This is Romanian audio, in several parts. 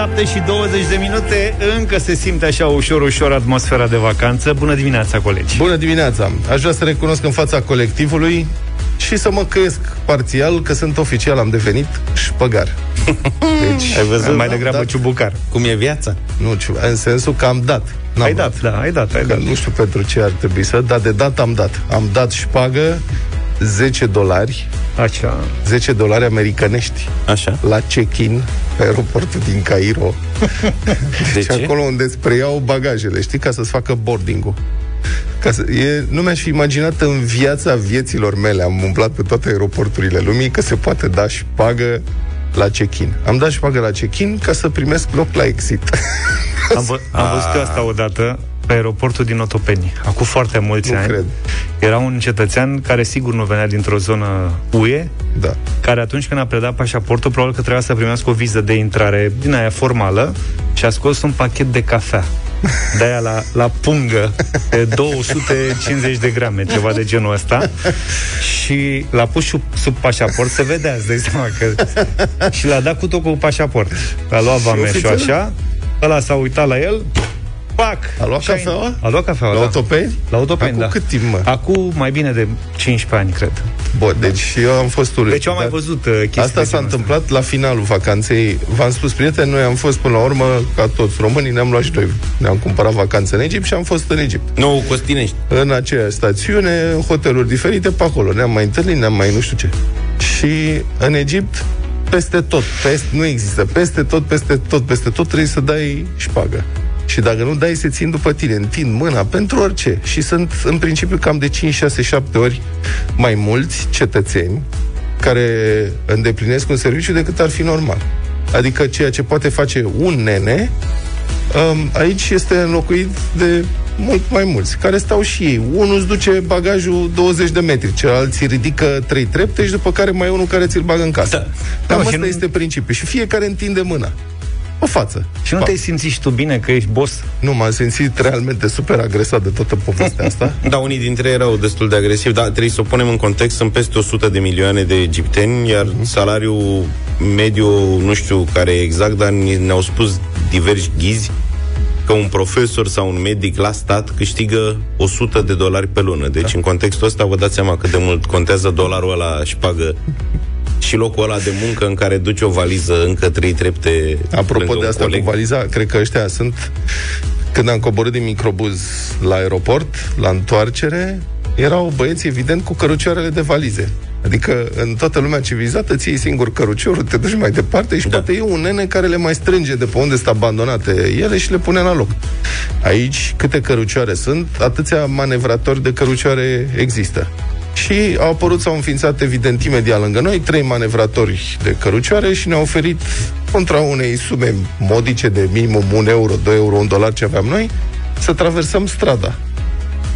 7 și 20 de minute Încă se simte așa ușor, ușor atmosfera de vacanță Bună dimineața, colegi Bună dimineața! Aș vrea să recunosc în fața colectivului și să mă căiesc parțial că sunt oficial, am devenit șpăgar. Deci, ai văzut? Mai degrabă dat, ciubucar. Cum e viața? Nu, în sensul că am dat. N-am ai dat, dat, da, ai dat. Ai că dat. Nu știu pentru ce ar trebui să, dar de dat am dat. Am dat șpagă 10 dolari. Așa. 10 dolari americanești. Așa. La check-in pe aeroportul din Cairo. De deci ce? acolo unde îți preiau bagajele, știi, ca să-ți facă boarding-ul. Ca să, e, nu mi-aș fi imaginat în viața vieților mele, am umblat pe toate aeroporturile lumii, că se poate da și șpagă la check-in. Am dat și șpagă la check-in ca să primesc loc la exit. Am, vă, am văzut asta odată pe aeroportul din Otopeni, acum foarte mulți nu ani. Cred. Era un cetățean care sigur nu venea dintr-o zonă UE, da. care atunci când a predat pașaportul, probabil că trebuia să primească o viză de intrare din aia formală și a scos un pachet de cafea de aia la, la pungă de 250 de grame, ceva de genul ăsta și l-a pus sub, sub pașaport, se vedea, îți dai seama că... și l-a dat cu tot cu pașaport. L-a luat vameșul așa, ăla s-a uitat la el, pac! A luat cafeaua? A luat cafeaua, La da. autopeni? La autopeni, Acum da. cât timp, mă? Acum mai bine de 15 ani, cred. Bun, deci eu am fost urât. Deci eu am mai văzut uh, chestii Asta s-a întâmplat asta. la finalul vacanței. V-am spus, prieteni, noi am fost până la urmă, ca toți românii, ne-am luat și noi. Ne-am cumpărat vacanțe în Egipt și am fost în Egipt. Nou Costinești. În aceeași stațiune, în hoteluri diferite, pe acolo. Ne-am mai întâlnit, ne-am mai nu știu ce. Și în Egipt, peste tot, peste, nu există, peste tot, peste tot, peste tot trebuie să dai șpagă. Și dacă nu dai, se țin după tine, întind mâna pentru orice. Și sunt, în principiu, cam de 5, 6, 7 ori mai mulți cetățeni care îndeplinesc un serviciu decât ar fi normal. Adică ceea ce poate face un nene, um, aici este înlocuit de mult mai mulți, care stau și ei. Unul îți duce bagajul 20 de metri, celălalt îți ridică 3 trepte și după care mai e unul care ți-l bagă în casă. Da. Cam asta este principiul. Și fiecare întinde mâna o față. Și nu te-ai simțit și tu bine că ești boss? Nu, m-am simțit realmente super agresat de toată povestea asta. da, unii dintre ei erau destul de agresivi, dar trebuie să o punem în context, sunt peste 100 de milioane de egipteni, iar uh-huh. salariul mediu, nu știu care e exact, dar ne-au spus diversi ghizi că un profesor sau un medic la stat câștigă 100 de dolari pe lună. Deci, da. în contextul ăsta, vă dați seama cât de mult contează dolarul ăla și pagă și locul ăla de muncă în care duci o valiză încă trei trepte Apropo de asta coleg. cu valiza, cred că ăștia sunt când am coborât din microbuz la aeroport, la întoarcere, erau băieți, evident, cu cărucioarele de valize. Adică în toată lumea civilizată ții singur căruciorul, te duci mai departe și da. poate e un nene care le mai strânge de pe unde sunt abandonate ele și le pune la loc. Aici câte cărucioare sunt, atâția manevratori de cărucioare există și au apărut, s-au înființat evident imediat lângă noi trei manevratori de cărucioare și ne-au oferit contra unei sume modice de minimum un euro, 2 euro, un dolar ce aveam noi, să traversăm strada.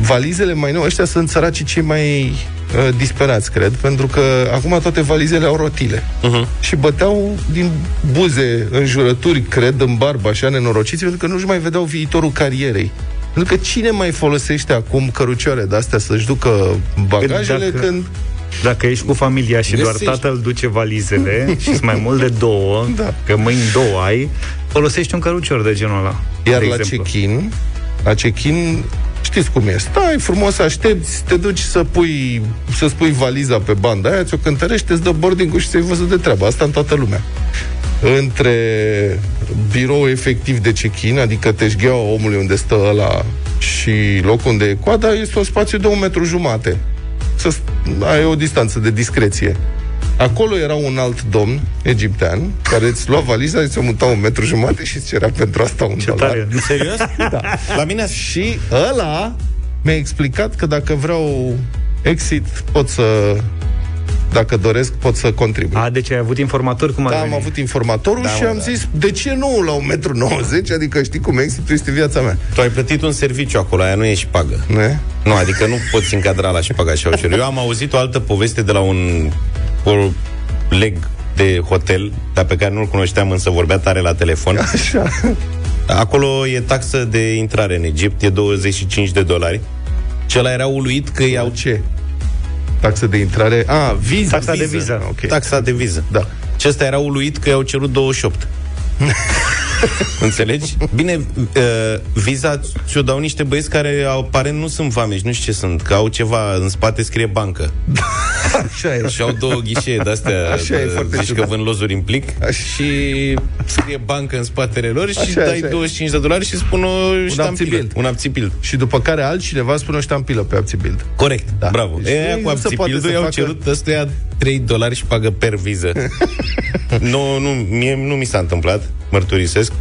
Valizele mai noi, ăștia sunt săracii cei mai uh, disperați, cred, pentru că acum toate valizele au rotile. Uh-huh. Și băteau din buze în jurături, cred, în barbă, așa nenorociți, pentru că nu-și mai vedeau viitorul carierei. Pentru că cine mai folosește acum cărucioare de astea să-și ducă bagajele dacă, când... Dacă ești cu familia și Găsești. doar tatăl duce valizele și sunt mai mult de două, da. că mâini două ai, folosești un cărucior de genul ăla. Iar la check-in, la check-in știți cum e. Stai frumos, aștepți, te duci să pui, să spui valiza pe banda aia, ți-o cântărești, îți dă boarding și ți-ai văzut de treabă. Asta în toată lumea între birou efectiv de check-in, adică teșgheaua omului unde stă ăla și locul unde e coada, este un spațiu de un metru jumate. Să ai o distanță de discreție. Acolo era un alt domn egiptean care îți lua valiza, îți o muta un metru jumate și îți cerea pentru asta un Ce dolar. Tare. Serios? da. La mine Și ăla mi-a explicat că dacă vreau exit pot să dacă doresc, pot să contribui. A, deci ai avut informator cum Da, ar am veni? avut informatorul Da, și mă, am da. zis, de ce nu la 1,90 m? Adică știi cum exitul este viața mea. Tu ai plătit un serviciu acolo, aia nu e și pagă. Ne? Nu, adică nu poți încadra la și paga așa ușor. Eu am auzit o altă poveste de la un coleg de hotel, dar pe care nu-l cunoșteam, însă vorbea tare la telefon. Așa. Acolo e taxă de intrare în Egipt, e 25 de dolari. Cel era uluit că iau Ce? Taxă de intrare? A, viză. Taxa de viză. Ok. taxa de viză. Da. Și ăsta era uluit că i-au cerut 28. Înțelegi? Bine, uh, viza ți-o dau niște băieți care aparent nu sunt vameși, nu știu ce sunt, că au ceva, în spate scrie bancă. Așa e. Și au două ghișee de-astea, Așa e, uh, foarte zici că ciudat. vând lozuri în plic Așa. și scrie bancă în spatele lor și Așa e, dai așa e. 25 de dolari și spun o ștampilă. abțibild. Un abțibild. Și după care altcineva spune o ștampilă pe abțibild. Corect, da. Da. bravo. Deci E, nu cu se poate abțipildul să i-au facă- cerut ăstuia 3 dolari și pagă per viză. nu, nu, mie nu mi s-a întâmplat, mărturisesc.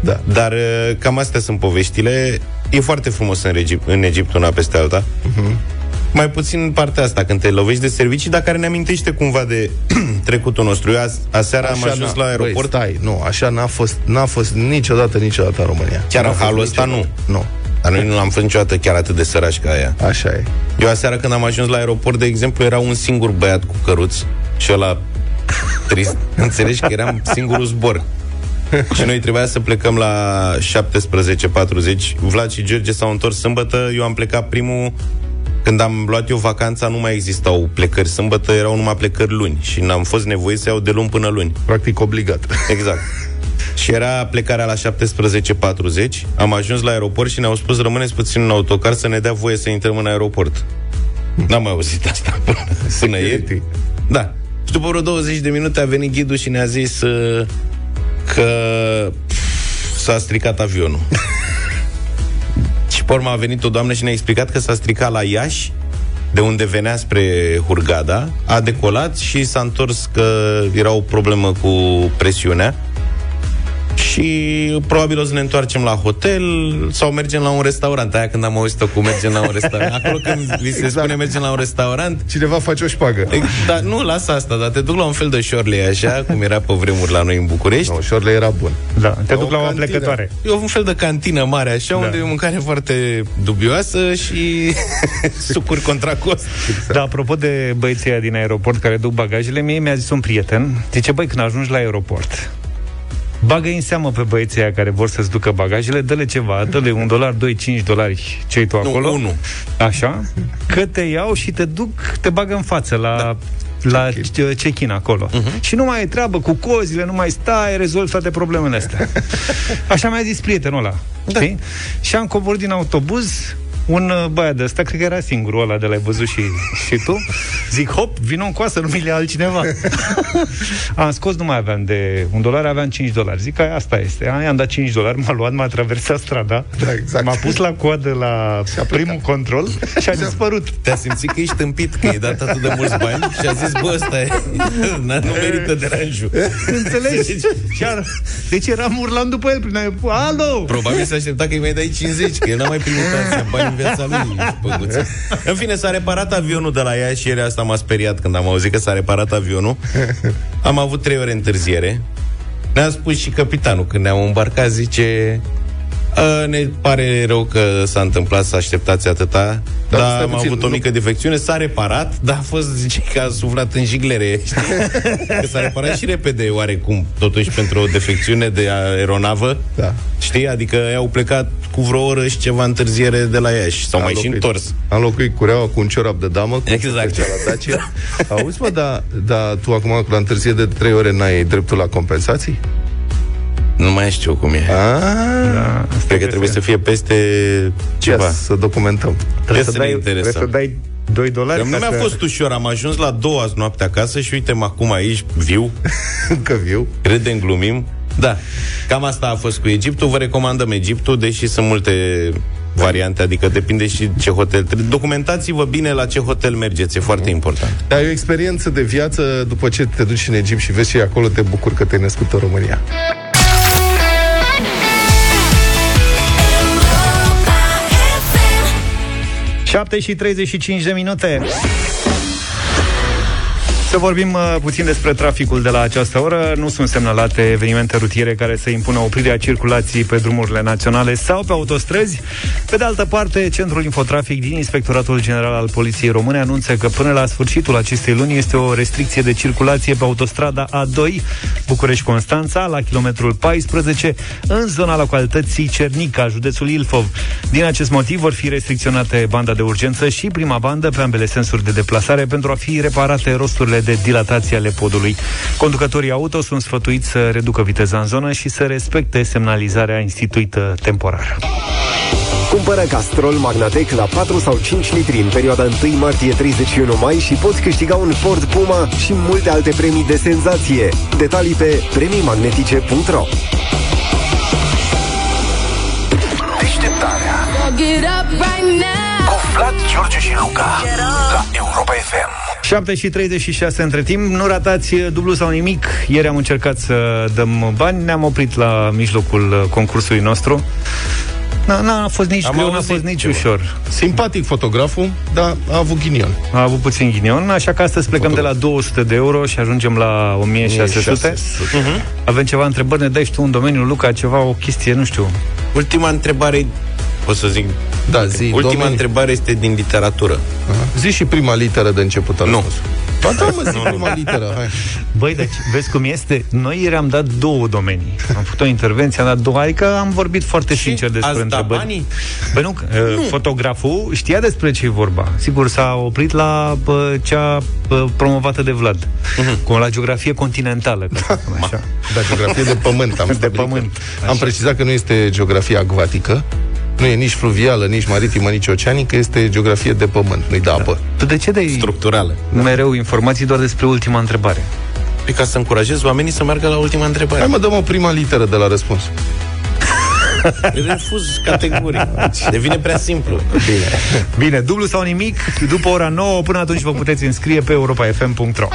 Da. Dar uh, cam astea sunt poveștile. E foarte frumos în, Egipt, în Egipt una peste alta. Mhm. Mai puțin partea asta, când te lovești de servicii, dar care ne amintește cumva de trecutul nostru. Eu as, aseară am ajuns n-a- la aeroport. Băi, stai, nu, așa n-a fost, n-a fost niciodată, niciodată în România. Chiar N-a în fost halul ăsta niciodată. Nu, Dar noi nu am fost niciodată chiar atât de sărași ca aia. așa e. Eu aseară când am ajuns la aeroport, de exemplu, era un singur băiat cu căruț și ăla trist. Înțelegi că eram singurul zbor. și noi trebuia să plecăm la 17.40. Vlad și George s-au întors sâmbătă, eu am plecat primul când am luat eu vacanța, nu mai existau plecări sâmbătă, erau numai plecări luni și n-am fost nevoit să iau de luni până luni. Practic obligat. Exact. Și era plecarea la 17.40 Am ajuns la aeroport și ne-au spus Rămâneți puțin în autocar să ne dea voie să intrăm în aeroport N-am mai auzit asta până, până ieri Security. Da Și după vreo 20 de minute a venit ghidul și ne-a zis uh, Că pf, S-a stricat avionul. Și pe urmă a venit o doamnă și ne-a explicat Că s-a stricat la Iași de unde venea spre Hurgada, a decolat și s-a întors că era o problemă cu presiunea și probabil o să ne întoarcem la hotel sau mergem la un restaurant. Aia când am auzit-o cu mergem la un restaurant. Acolo când vi se Exact. spune mergem la un restaurant, Cineva face o șpagă. e, dar nu, lasă asta, dar te duc la un fel de șorle așa, cum era pe vremuri la noi în București. Nu, șorle era bun. Da, te duc o la o cantină. plecătoare. E un fel de cantină mare așa, Da. unde e o mâncare foarte dubioasă și sucuri contra cost. Da, apropo de băieții ăia din aeroport care duc bagajele, mie mi-a zis un prieten, zice, băi, când ajungi la aeroport, bagă în seamă pe băieții ăia care vor să-ți ducă bagajele, dă-le ceva, dă-le un dolar, doi, cinci dolari, ce tu Nu, acolo. unu. Așa, că te iau și te duc, te bagă în față la... Da la check-in, check-in acolo. Uh-huh. Și nu mai e treabă cu cozile, nu mai stai, rezolvi toate problemele astea. Așa mi-a zis prietenul ăla. Da. Știi? Și am coborât din autobuz, un uh, băiat de ăsta, cred că era singurul ăla de l-ai văzut și, și tu. Zic, hop, vino în coasă, nu mi le altcineva. am scos, nu mai aveam de un dolar, aveam 5 dolari. Zic, "Aia, asta este. Aia, am dat 5 dolari, m-a luat, m-a traversat strada, Da, exact. m-a pus la coadă la primul control și a dispărut. Te-a simțit că ești tâmpit, că i-ai dat atât de mulți bani și a zis, bă, ăsta e, n- nu merită deranjul. Înțelegi? Și ar... Deci eram urlam după el prin aia. Alo! Probabil se aștepta că îi mai dai 50, că el n-a mai primit atâția bani în viața lui. păguță. În fine, s-a reparat avionul de la ea și ieri asta m-a speriat când am auzit că s-a reparat avionul. Am avut trei ore întârziere. Ne-a spus și capitanul când ne-am îmbarcat, zice... "A, Ne pare rău că s-a întâmplat să așteptați atâta Dar Dar stai am puțin, avut o nu- mică defecțiune, s-a reparat Dar a fost, zice, că a suflat în jiglere știi? Că s-a reparat și repede Oarecum, totuși pentru o defecțiune de aeronavă Da. Știi? Adică ei au plecat cu vreo oră și ceva întârziere de la Iași S-au A mai și înlocuit- întors A înlocuit cureaua cu un ciorap de damă cum Exact. se făcea la Dacia. Auzi, mă, dar da, tu acum la întârziere de 3 ore n-ai dreptul la compensații? Nu mai știu cum e Ah, Da, asta Cred că trebuie să fie peste ceva Ia să documentăm. Trebuie să să ne dai, interesăm. trebuie să dai 2 dolari. Că nu ca mi-a să- fost ușor, am ajuns la două azi noapte acasă și uite-mă acum aici, viu, Încă viu. credem, glumim. Da, cam asta a fost cu Egiptul. Vă recomandăm Egiptul, deși sunt multe variante, adică depinde și ce hotel. Documentați-vă bine la ce hotel mergeți, e foarte important. Dar e o experiență de viață după ce te duci în Egipt și vezi și acolo te bucuri că te-ai născut în România. 7 și 35 de minute. Să vorbim uh, puțin despre traficul de la această oră. Nu sunt semnalate evenimente rutiere care să impună oprirea circulației pe drumurile naționale sau pe autostrăzi. Pe de altă parte, Centrul Infotrafic din Inspectoratul General al Poliției Române anunță că până la sfârșitul acestei luni este o restricție de circulație pe autostrada A2 București-Constanța la kilometrul 14 în zona localității Cernica, județul Ilfov. Din acest motiv vor fi restricționate banda de urgență și prima bandă pe ambele sensuri de deplasare pentru a fi reparate rosturile simptome de dilatație ale podului. Conducătorii auto sunt sfătuiți să reducă viteza în zonă și să respecte semnalizarea instituită temporar. Cumpără castrol Magnatec la 4 sau 5 litri în perioada 1 martie-31 mai și poți câștiga un Ford Puma și multe alte premii de senzație. Detalii pe premiimagnetice.ro Deșteptarea Get up right now. cu Vlad, George și Luca la Europa FM. 7 și 36 între timp, nu ratați uh, dublu sau nimic. Ieri am încercat să dăm bani, ne-am oprit la mijlocul uh, concursului nostru. N-a, n-a fost nici Am greu, n-a auzit fost nici ceva. ușor. Simpatic fotograful, dar a avut ghinion. A avut puțin ghinion, așa că astăzi plecăm de la 200 de euro și ajungem la 1600. Mhm. Avem ceva întrebări, ne dai și tu un domeniu, Luca, ceva, o chestie, nu știu. Ultima întrebare, o să zic... Da, zi, Ultima domeniu. întrebare este din literatură. Aha. Zi și prima literă de început al Nu. răspunsului. Ba da, mă, zi prima literă, hai. Băi, deci, vezi cum este? Noi ieri am dat două domenii. Am făcut o intervenție, am dat două, adică am vorbit foarte sincer despre ați dat întrebări. banii? Păi nu, nu, fotograful știa despre ce e vorba. Sigur, s-a oprit la bă, cea bă, promovată de Vlad, Mhm. cum la geografie continentală, ca să spun așa. Da, geografie de pământ am De stabilit. pământ, Am așa. precizat că nu este geografie acvatică, nu e nici fluvială, nici maritimă, nici oceanică, este geografie de pământ, nu-i de apă. Tu de ce dai Structurală. mereu informații doar despre ultima întrebare? Pe ca să încurajez oamenii să meargă la ultima întrebare. Hai mă, dăm o prima literă de la răspuns. Refuz categoric. Devine prea simplu. Bine. Bine, dublu sau nimic, după ora 9, până atunci vă puteți înscrie pe europa.fm.ro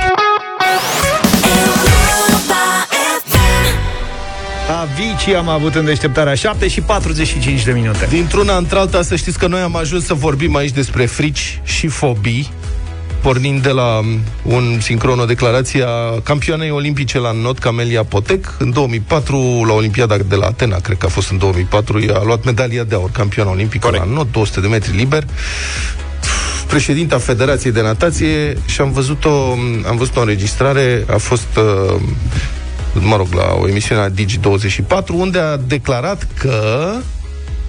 Avicii am avut în deșteptarea 7 și 45 de minute. Dintr-una într-alta să știți că noi am ajuns să vorbim aici despre frici și fobii, pornind de la um, un sincron, o declarație a campioanei olimpice la not, Camelia Potec. În 2004, la Olimpiada de la Atena, cred că a fost în 2004, ea a luat medalia de aur, campioana olimpică Corect. la not, 200 de metri liber. Președinta Federației de Natație și am văzut-o, am văzut o înregistrare, a fost uh, mă rog, la o emisiune la Digi24, unde a declarat că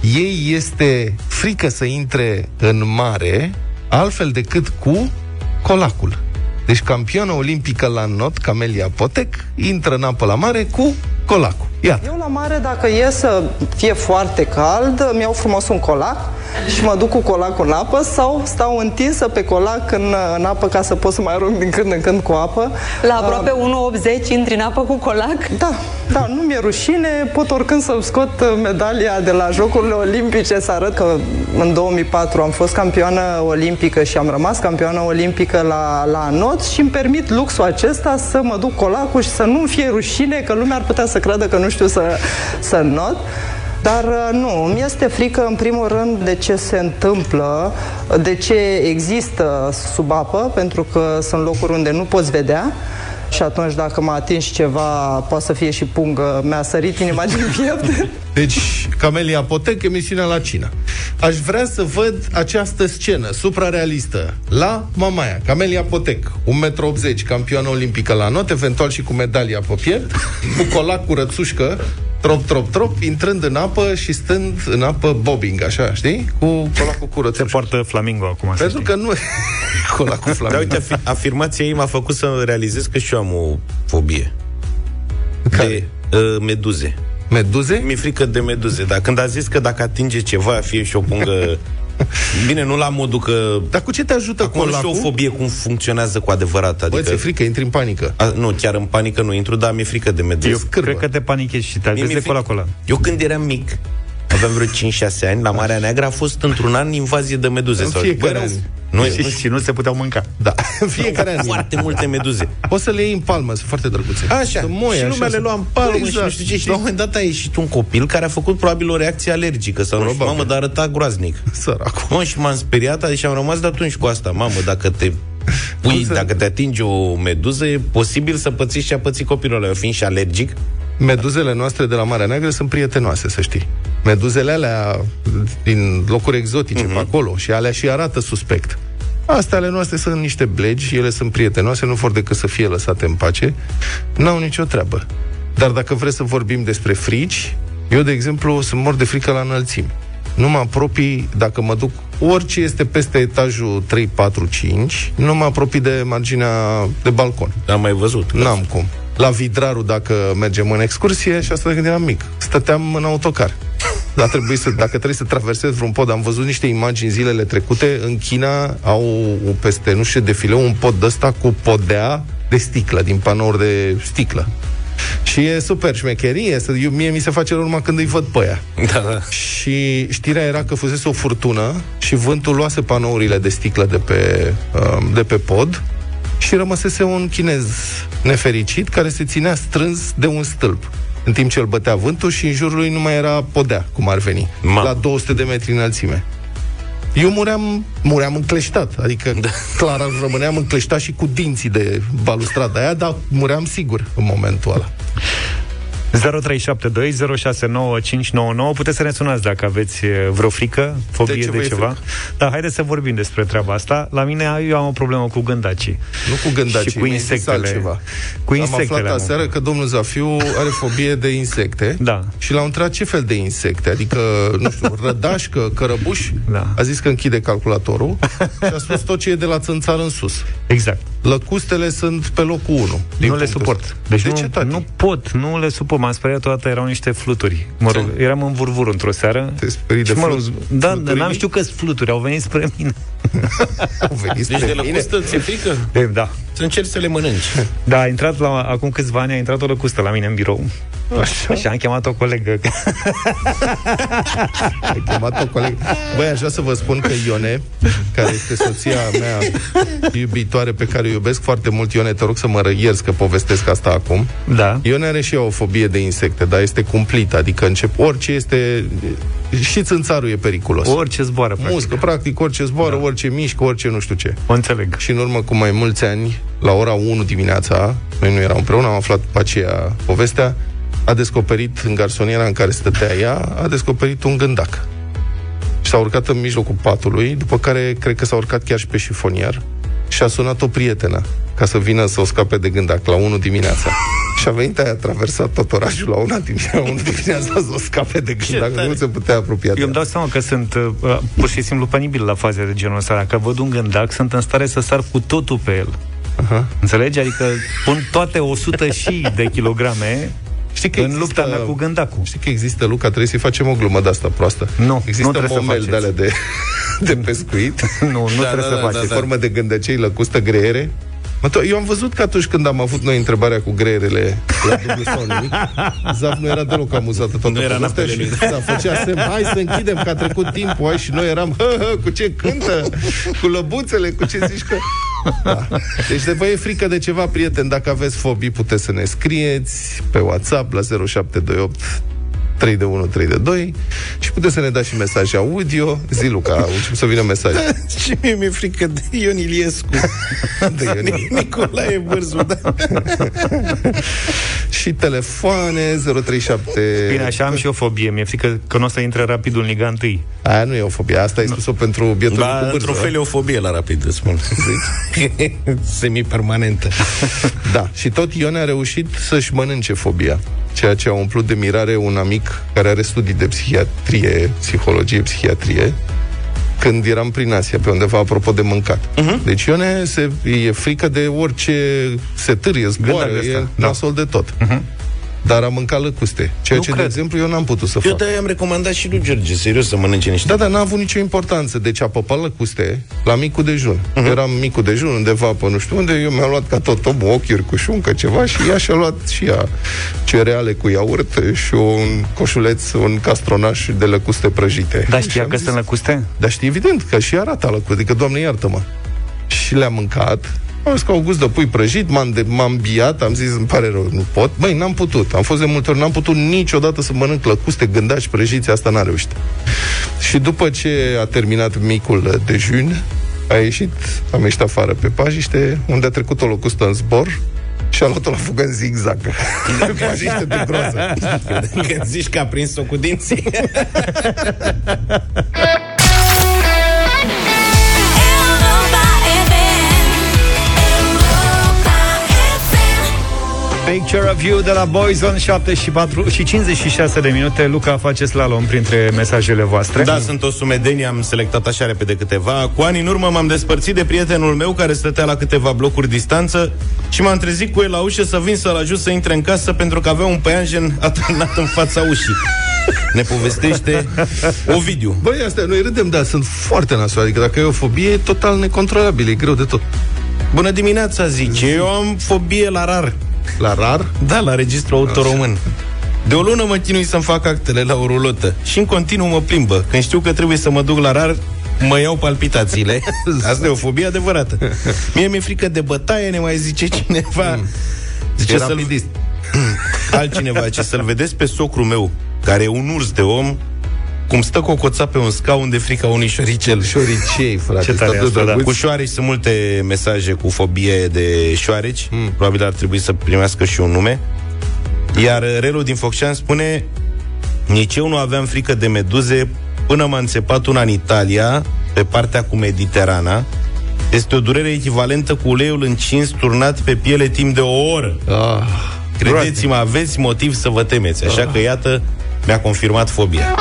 ei este frică să intre în mare altfel decât cu colacul. Deci campioana olimpică la not, Camelia Potec, intră în apă la mare cu colacul. Iată. Eu la mare, dacă e să fie foarte cald, mi iau frumos un colac și mă duc cu colacul în apă sau stau întinsă pe colac în, în apă ca să pot să mai arunc din când în când cu apă. La aproape 1,80 intri în apă cu colac? Da, da, nu mi-e rușine, pot oricând să scot uh, medalia de la Jocurile Olimpice, să arăt că în 2004 am fost campioană olimpică și am rămas campioană olimpică la, la not și îmi permit luxul acesta să mă duc colacul și să nu-mi fie rușine că lumea ar putea să creadă că nu știu să, să not. Dar uh, nu, mi este frică în primul rând de ce se întâmplă, de ce există sub apă, pentru că sunt locuri unde nu poți vedea și atunci dacă mă atingi ceva, poate să fie și pungă, mi-a sărit inima din piept. Deci, Camelia Potec, emisiunea la cină. Aș vrea să văd această scenă suprarealistă la Mamaia. Camelia Potec, 1,80 m, campioană olimpică la not, eventual și cu medalia pe piept, cu colac cu rățușcă, trop, trop, trop, intrând în apă și stând în apă bobbing, așa, știi? Cu colacul cu Se rățușcă. poartă flamingo acum, să Pentru știi. că nu colacul Dar flamingo. uite, afi- afirmația ei m-a făcut să realizez că și eu am o fobie. Care? De uh, meduze. Meduze? Mi-e frică de meduze, dar când a zis că dacă atinge ceva, fie și o pungă... Bine, nu la modul că... Dar cu ce te ajută Acum nu știu o colacul? fobie cum funcționează cu adevărat. Bă, Adică, ți-e frică, intri în panică. a, nu, chiar în panică nu intru, dar mi-e frică de meduze. Eu scârbă. cred că te panichezi și te Mie vezi mi-e de frică. cola cola. Eu când eram mic, aveam vreo 5-6 ani, la Marea Neagră a fost într-un an invazie de meduze. În sau- fiecare Bă, erau- an. Nu, și, nu, și nu se puteau mânca. Da, în fiecare an. foarte multe meduze. Poți să le iei în palmă, sunt foarte drăguțe. Așa, Să moi, și așa, lumea le să- lua în palmă exact, și nu știu ce. Și știi? la un moment dat a ieșit un copil care a făcut probabil o reacție alergică sau nu știu, Probabil. mamă, dar arăta groaznic. Săracul. Mă, și m-am speriat și am rămas de atunci cu asta. Mamă, dacă te pui, să- dacă te atinge o meduză, e posibil să pățiți ce a pățit copilul ăla. Eu fiind și alergic, Meduzele noastre de la Marea Neagră sunt prietenoase, să știi. Meduzele alea din locuri exotice Mhm. mm-hmm. pe acolo și alea și arată suspect. Astea ale noastre sunt niște blegi, ele sunt prietenoase, nu vor decât să fie lăsate în pace, n-au nicio treabă. Dar dacă vreți să vorbim despre frici, eu, de exemplu, sunt mor de frică la înălțimi. nu mă apropii, dacă mă duc orice este peste etajul 3, 4, 5, nu mă apropii de marginea de balcon. Am mai văzut. N-am cum. La Vidraru, dacă mergem în excursie, și asta de când eram mic, stăteam în autocar. Dar trebuie să, dacă trebuie să traversez vreun pod, am văzut niște imagini zilele trecute, în China au peste, nu știu, defileu un pod ăsta cu podea de sticlă, din panouri de sticlă. Și e super șmecherie, să, eu, mie mi se face urma când îi văd pe aia. Da, da. Și știrea era că fusese o furtună și vântul luase panourile de sticlă de pe, um, de pe pod și rămăsese un chinez nefericit care se ținea strâns de un stâlp în timp ce îl bătea vântul și în jurul lui nu mai era podea, cum ar veni, Mamă. la 200 de metri înălțime. Eu muream, muream încleștat, adică da. clar rămâneam încleștat și cu dinții de balustrada aia, dar muream sigur în momentul ăla. 0372069599 Puteți să ne sunați dacă aveți e, vreo frică, fobie De de, ce vă e ceva. frică? Dar haideți să vorbim despre treaba asta. La mine eu am o problemă cu gândacii. Nu cu gândacii, Și cu mi-ai zis insectele. altceva. Cu Am insectele. aflat am. aseară că domnul Zafiu are fobie de insecte Da. și l-am întrebat ce fel de insecte, adică, nu știu, rădașcă, cărăbuș. Da. A zis că închide calculatorul și a spus tot ce e de la țânțar în sus. Exact. Lăcustele sunt pe locul 1. nu le suport. Deci Deci de nu, ce, tati? nu pot, nu le suport. M-am speriat toată, erau niște fluturi. Mă rog, eram în vurvur într-o seară. Te sperii de și mă rog, flut- da, fluturii n-am mici? știut că sunt fluturi, au venit spre mine. Au venit Deci spre de mine. lăcustă ți-e frică? E, da. Să încerci să le mănânci. Da, a intrat la, acum câțiva ani, a intrat o lăcustă la mine în birou. Așa. Și am chemat o colegă. Ai chemat o colegă. Băi, aș vrea să vă spun că Ione, care este soția mea iubitoare pe care o iubesc foarte mult, Ione, te rog să mă ierți că povestesc asta acum. da. Ione are și ea o fobie de insecte, dar este cumplită, adică încep orice este... Și țânțarul e periculos. Orice zboară, practic. Muscă, practic, orice zboară, da. orice mișcă, orice nu știu ce. O înțeleg. Și în urmă cu mai mulți ani, la ora 1 dimineața, noi nu eram împreună, am aflat după aceea povestea, a descoperit în garsoniera în care stătea ea, a descoperit un gândac. Și s-a urcat în mijlocul patului, după care cred că s-a urcat chiar și pe șifonier și a sunat o prietenă ca să vină să o scape de gândac la 1 dimineața. și a venit aia, a traversat tot orașul la 1 dimineața, 1 dimineața să o scape de gândac, nu se putea apropia de Eu îmi ea. dau seama că sunt uh, pur și simplu penibil la faze de genul ăsta. Dacă văd un gândac, sunt în stare să sar cu totul pe el. Aha. Înțelegi? Adică pun toate 100 și de kilograme Știi că în există- lupta mea cu gândacul. Știi că există, Luca, trebuie să-i facem o glumă de asta proastă. Nu, există nu trebuie să momeli de faceți. alea de, de pescuit, Nu, nu Da, trebuie da, să da, faci. da, de da. formă de gândăcei lăcustă greiere. Mă, to- eu am văzut că atunci când am avut noi întrebarea cu greierele la dublu sau nimic, Zaf nu era deloc amuzată toată Nu era povestea napele și lui. da, făcea semn, hai să închidem că a trecut timpul, hai și noi eram, hă, hă, cu ce cântă, cu lăbuțele, cu ce zici că... Da. Deci de vă e frică de ceva, prieten, dacă aveți fobii, puteți să ne scrieți pe WhatsApp la 0728 3 de 1, 3 de 2 și puteți să ne dați și mesaje audio. Zi, Luca, încep să vină mesaje. Și mie mi-e frică de Ion Iliescu. De Ion. Nicolae Bârzu, da. și telefoane 037 Bine, așa am și o fobie. Mi-e frică că nu o să intre rapidul în Liga 1. Aia nu e o fobie, asta ai spus-o pentru bietul La, cu bârză. într-un fel e o fobie la rapid, îți spun. Semi-permanentă. Da, și tot Ione a reușit să-și mănânce fobia, ceea ce a umplut de mirare un amic care are studii de psihiatrie, psihologie, psihiatrie, când eram prin Asia, pe undeva, apropo de mâncat. Uh-huh. Deci Ione se, e frică de orice se târie, zboară, Gândac de e ăsta, da. nasol de tot. Uh-huh. Dar a mâncat lăcuste, ceea Nu ce, cred. de exemplu, eu n-am putut să Eu fac. de am recomandat și lui George, serios, să mănânce niște. Da, dar n-a avut nicio importanță. Deci a păpat lăcuste la micul dejun. Uh-huh. Eram micul dejun undeva pe nu știu unde, eu mi-am luat ca tot omul ochiuri cu șuncă, ceva și ea și-a luat și ea cereale cu iaurt și un coșuleț, un castronaș de lăcuste prăjite. Dar Și știa am că zis, sunt lăcuste? Dar știi, evident, că și arată lăcuste, adică, Doamne, iartă-mă. Și le-am mâncat, am zis că au gust de pui prăjit, m-am, de, m-am biat, am zis, îmi pare rău, nu pot. Băi, n-am putut. Am fost de multe ori, n-am putut niciodată să mănânc lăcuste, gândași, prăjiți, asta n-a reușit. Și după ce a terminat micul dejun, a ieșit, am ieșit afară pe pajiște, unde a trecut o locustă în zbor și a luat-o la fugă în zigzag. Pe pajiște de groză. Când zici că a prins-o cu dinții. Picture of You de la Boyzone 7 și, 4, și 56 de minute Luca face slalom printre mesajele voastre Da, sunt o sumedenie, am selectat așa repede câteva. Cu ani în urmă m-am despărțit de prietenul meu care stătea la câteva blocuri distanță și m-am trezit cu el la ușă să vin să-l ajut să intre în casă pentru că avea un păianjen atârnat în fața ușii. Ne povestește Ovidiu. Băi, astea, noi râdem, dar sunt foarte nasoale. Adică dacă e o fobie, e total necontrolabil, e greu de tot. Bună dimineața, zice. Eu am fobie la rar. La rar, Da, la registru auto român. De o lună mă chinui să-mi fac actele la o rulotă și în continuu mă plimbă. Când știu că trebuie să mă duc la rar, mă iau palpitațiile. Asta e o fobie adevărată. Mie mi-e frică de bătaie, ne mai zice cineva. Zice e să-l... rapidist. altcineva, ce să-l vedeți pe socru meu, care e un urs de om, cum stă cocoța pe un scaun de frica unui șoricel. Șoricei, frate. Ce tare statul asta, da. drăguț. Cu șoareci sunt multe mesaje cu fobie de șoareci. Mm. Probabil ar trebui să primească și un nume. Iar Relu din Focșan spune Nici eu nu aveam frică de meduze până m-a înțepat una în Italia, pe partea cu Mediterana. Este o durere echivalentă cu uleiul încins turnat pe piele timp de o oră. Ah, Credeți-mă, aveți motiv să vă temeți. Așa că, iată, mi-a confirmat fobia.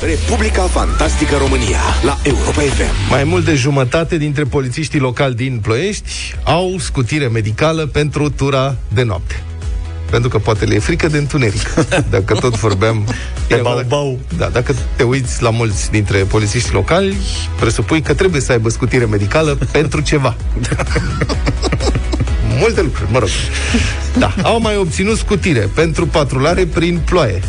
Republica Fantastică România la Europa FM. mai mult de jumătate dintre polițiștii locali din Ploiești au scutire medicală pentru tura de noapte. Pentru că poate le e frică de întuneric. Dacă tot vorbeam... De Bine, bau-bau. Da, dacă te uiți la mulți dintre polițiștii locali, presupui că trebuie să aibă scutire medicală pentru ceva. Multe lucruri, mă rog. Da, au mai obținut scutire pentru patrulare prin ploaie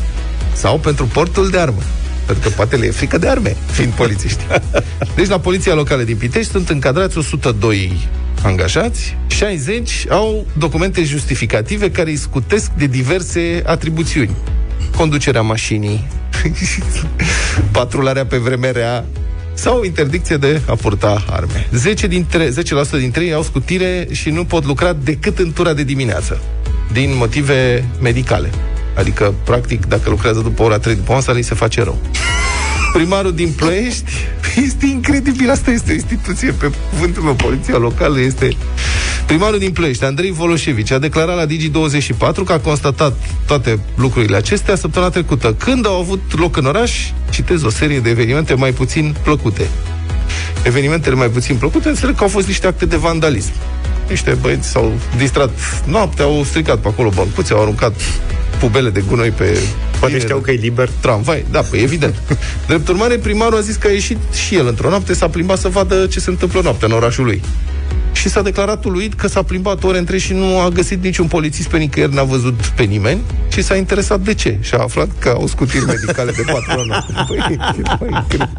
sau pentru portul de armă. Pentru că poate le e frică de arme, fiind polițiști. Deci la Poliția Locală din Pitești sunt încadrați 102 angajați, 60 au documente justificative care îi scutesc de diverse atribuțiuni. Conducerea mașinii, patrularea pe vreme rea sau interdicție de a purta arme. 10 dintre, 10% dintre ei au scutire și nu pot lucra decât în tura de dimineață, din motive medicale. Adică, practic, dacă lucrează după ora 3 după masă, li se face rău. Primarul din Ploiești este incredibil, asta este o instituție pe cuvântul meu, poliția locală este Primarul din Ploiești, Andrei Voloșevici, a declarat la Digi24 că a constatat toate lucrurile acestea săptămâna trecută, când au avut loc în oraș, citez, o serie de evenimente mai puțin plăcute. Evenimentele mai puțin plăcute înțeleg că au fost niște acte de vandalism. Niște băieți s-au distrat noaptea, au stricat pe acolo băncuțe, au aruncat pubele de gunoi pe Poate bine, știau că e liber tramvai, da, păi evident. Drept urmare, primarul a zis că a ieșit și el într-o noapte, s-a plimbat să vadă ce se întâmplă noaptea în orașul lui. Și s-a declarat uluit că s-a plimbat ore între și nu a găsit niciun polițist pe nicăieri, n-a văzut pe nimeni și s-a interesat de ce. Și a aflat că au scutiri medicale de patru ani. Păi, păi, cred.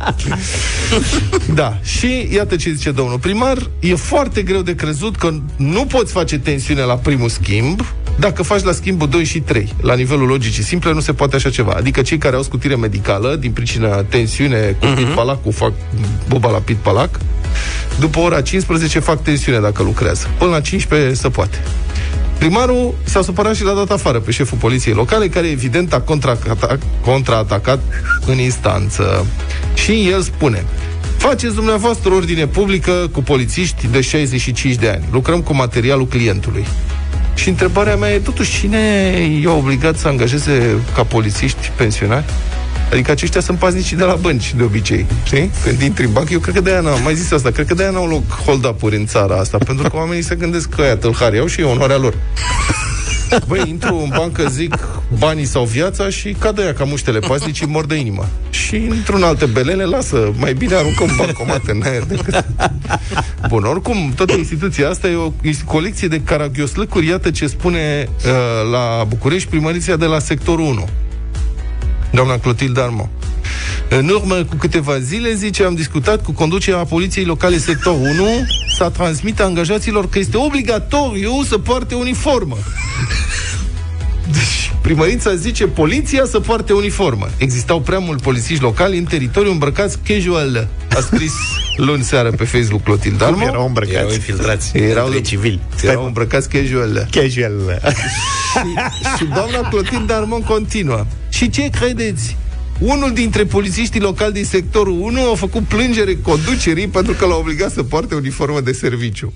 da, și iată ce zice domnul primar, e foarte greu de crezut că nu poți face tensiune la primul schimb, dacă faci la schimbul 2 și 3, la nivelul logicii simple, nu se poate așa ceva. Adică cei care au scutire medicală, din pricina tensiune cu uh-huh. pit-palacul, fac buba la pit-palac, după ora 15 fac tensiune dacă lucrează. Până la 15 se poate. Primarul s-a supărat și l-a dat afară pe șeful poliției locale, care evident a contra- contraatacat în instanță. Și el spune, faceți dumneavoastră ordine publică cu polițiști de 65 de ani. Lucrăm cu materialul clientului. Și întrebarea mea e, totuși, cine e obligat să angajeze ca polițiști pensionari? Adică aceștia sunt paznicii de la bănci, de obicei. Știi? Când intri în bancă, eu cred că de-aia n-am mai zis asta, cred că de-aia n-au loc hold-up-uri în țara asta, pentru că oamenii se gândesc că aia tâlhari au și e onoarea lor. Băi, intru în bancă, zic banii sau viața și cad ăia ca muștele paznicii mor de inimă. Și într-un alte belele, lasă, mai bine aruncăm bancomate în aer decât... Bun, oricum, toată instituția asta e o e o colecție de caragioslăcuri, iată ce spune uh, la București primăriția de la sectorul 1 doamna Clotilde Armand. În urmă cu câteva zile, zice, am discutat cu conducerea Poliției Locale Sector 1 să transmită angajaților că este obligatoriu să poarte uniformă. Deci, primărința zice poliția să poarte uniformă. Existau prea mulți polițiști locali în teritoriu îmbrăcați casual. A scris luni seară pe Facebook Clotilde Armand. erau îmbrăcați? Erau infiltrați. Erau între civili. Erau îmbrăcați casual. Casual și, și doamna Clotilde Armand continuă. Și ce credeți? unul dintre polițiștii locali din sectorul 1 a făcut plângere conducerii pentru că l-a obligat să poarte uniformă de serviciu.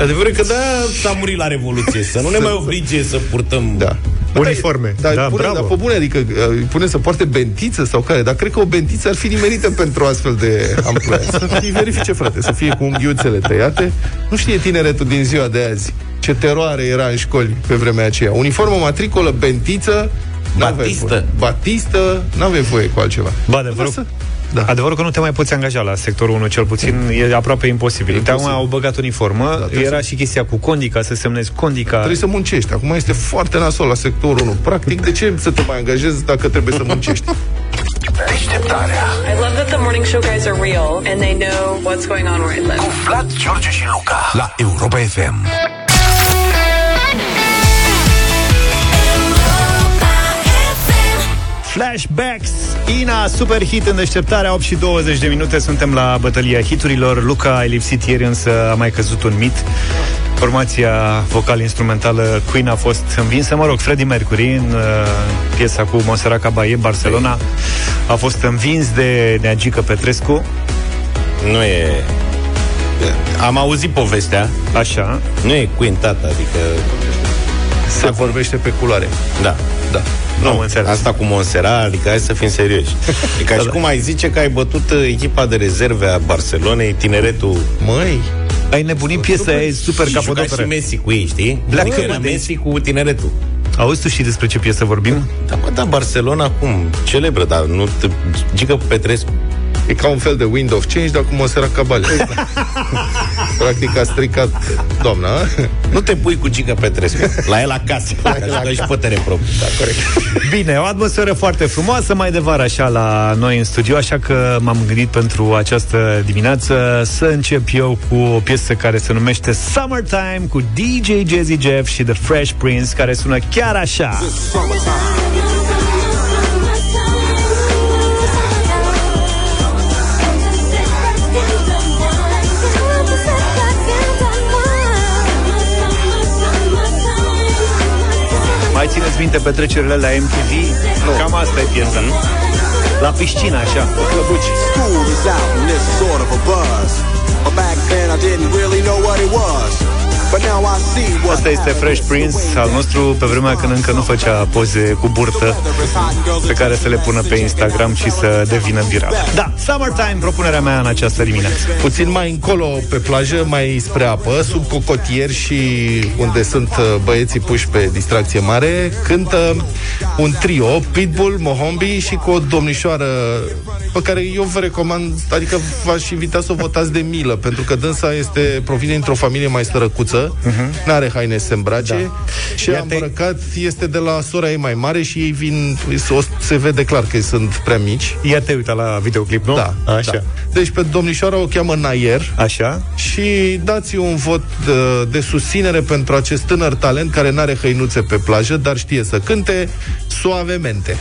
Adevărul e că da, s-a murit la Revoluție, să nu ne mai oblige să purtăm... Da. Uniforme. Da, Da, da, pune, bravo. dar pe bune, adică uh, îi pune să poarte bentiță sau care? Dar cred că o bentiță ar fi nimerită pentru astfel de amploia. Să fie verifice, frate, să fie cu unghiuțele tăiate. Nu știe tineretul din ziua de azi ce teroare era în școli pe vremea aceea. Uniformă, matricolă, bentiță, n-aveai Batistă. voie. Batistă, n-aveai voie cu altceva. Ba, adevărul, Lasă. da. adevărul că nu te mai poți angaja la sectorul 1, cel puțin, e aproape imposibil. E Te imposibil. au băgat uniformă, trebuie era să- și chestia cu condica, să semnezi condica. Trebuie să muncești. Acum este foarte nasol la sectorul 1. Practic, de ce să te mai angajezi dacă trebuie să muncești? Deșteptarea I love that the morning show guys are real and they know what's going on where I live. cu Vlad, George și Luca la Europa FM. Flashbacks, Ina, super hit în deșteptarea 8 și 20 de minute. Suntem la bătălia hiturilor. Luca ai lipsit ieri, însă a mai căzut un mit. Formația vocal-instrumentală Queen a fost învinsă. Mă rog, Freddie Mercury în uh, piesa cu Monserrat Caballé, Barcelona A fost învins de Neagică Petrescu. Nu e... Am auzit povestea, Așa. Nu e Queen, tata, adică... Se vorbește pe culoare. Da. Da. Nu am Nu, înțeles. asta cu Monserrat, adică hai să fim serioși. E ca și cum ai zice că ai bătut uh, echipa de rezerve a Barcelonei, tineretul Măi, Ai nebunit piesa aia, e super și juca și capodoperă Messi cu ei, știi? Black Adică era Monday. Messi cu tineretul. Auzi tu și despre ce piesă vorbim? Da, bă, da, Barcelona cum? Celebră, dar nu te... Gică Petrescu. E ca un fel de wind of change, dar cu Monserrat Cabale. Practic a stricat doamna. Nu te pui cu Gică Petrescu. La el acasă. La el acasă. și putere proprie. Da, corect. Bine, o atmosferă foarte frumoasă, mai de vară așa la noi în studio, așa că m-am gândit pentru această dimineață să încep eu cu o piesă care se numește Summertime cu DJ Jazzy Jeff și The Fresh Prince, care sună chiar așa. Mai țineți minte petrecerile la MTV? Nu. Cam asta e piesa. La piscină, așa. Clăbuci. School is out and it's sort of a buzz. But back then I didn't really know what it was. But now I see what Asta este Fresh Prince al nostru pe vremea când încă nu făcea poze cu burtă pe care să le pună pe Instagram și să devină viral. Da, Summertime, propunerea mea în această dimineață. Puțin mai încolo pe plajă, mai spre apă, sub cocotier și unde sunt uh, băieții puși pe distracție mare, cântă un trio, Pitbull, Mohombi și cu o domnișoară pe care eu vă recomand, adică v-aș invita să o votați de milă, pentru că dânsa este, provine dintr-o familie mai sărăcuță, uh-huh. n-are haine să se îmbrace da. și Ia a te- îmbrăcat este de la sora ei mai mare și ei vin, o- se vede clar că sunt prea mici. Ia te uita la videoclip, nu? Da, Așa. Da. Deci pe domnișoara o cheamă Nayer Așa? și dați un vot de, de susținere pentru acest tânăr talent care n-are hăinuțe pe plajă, dar știe să cânte suavemente.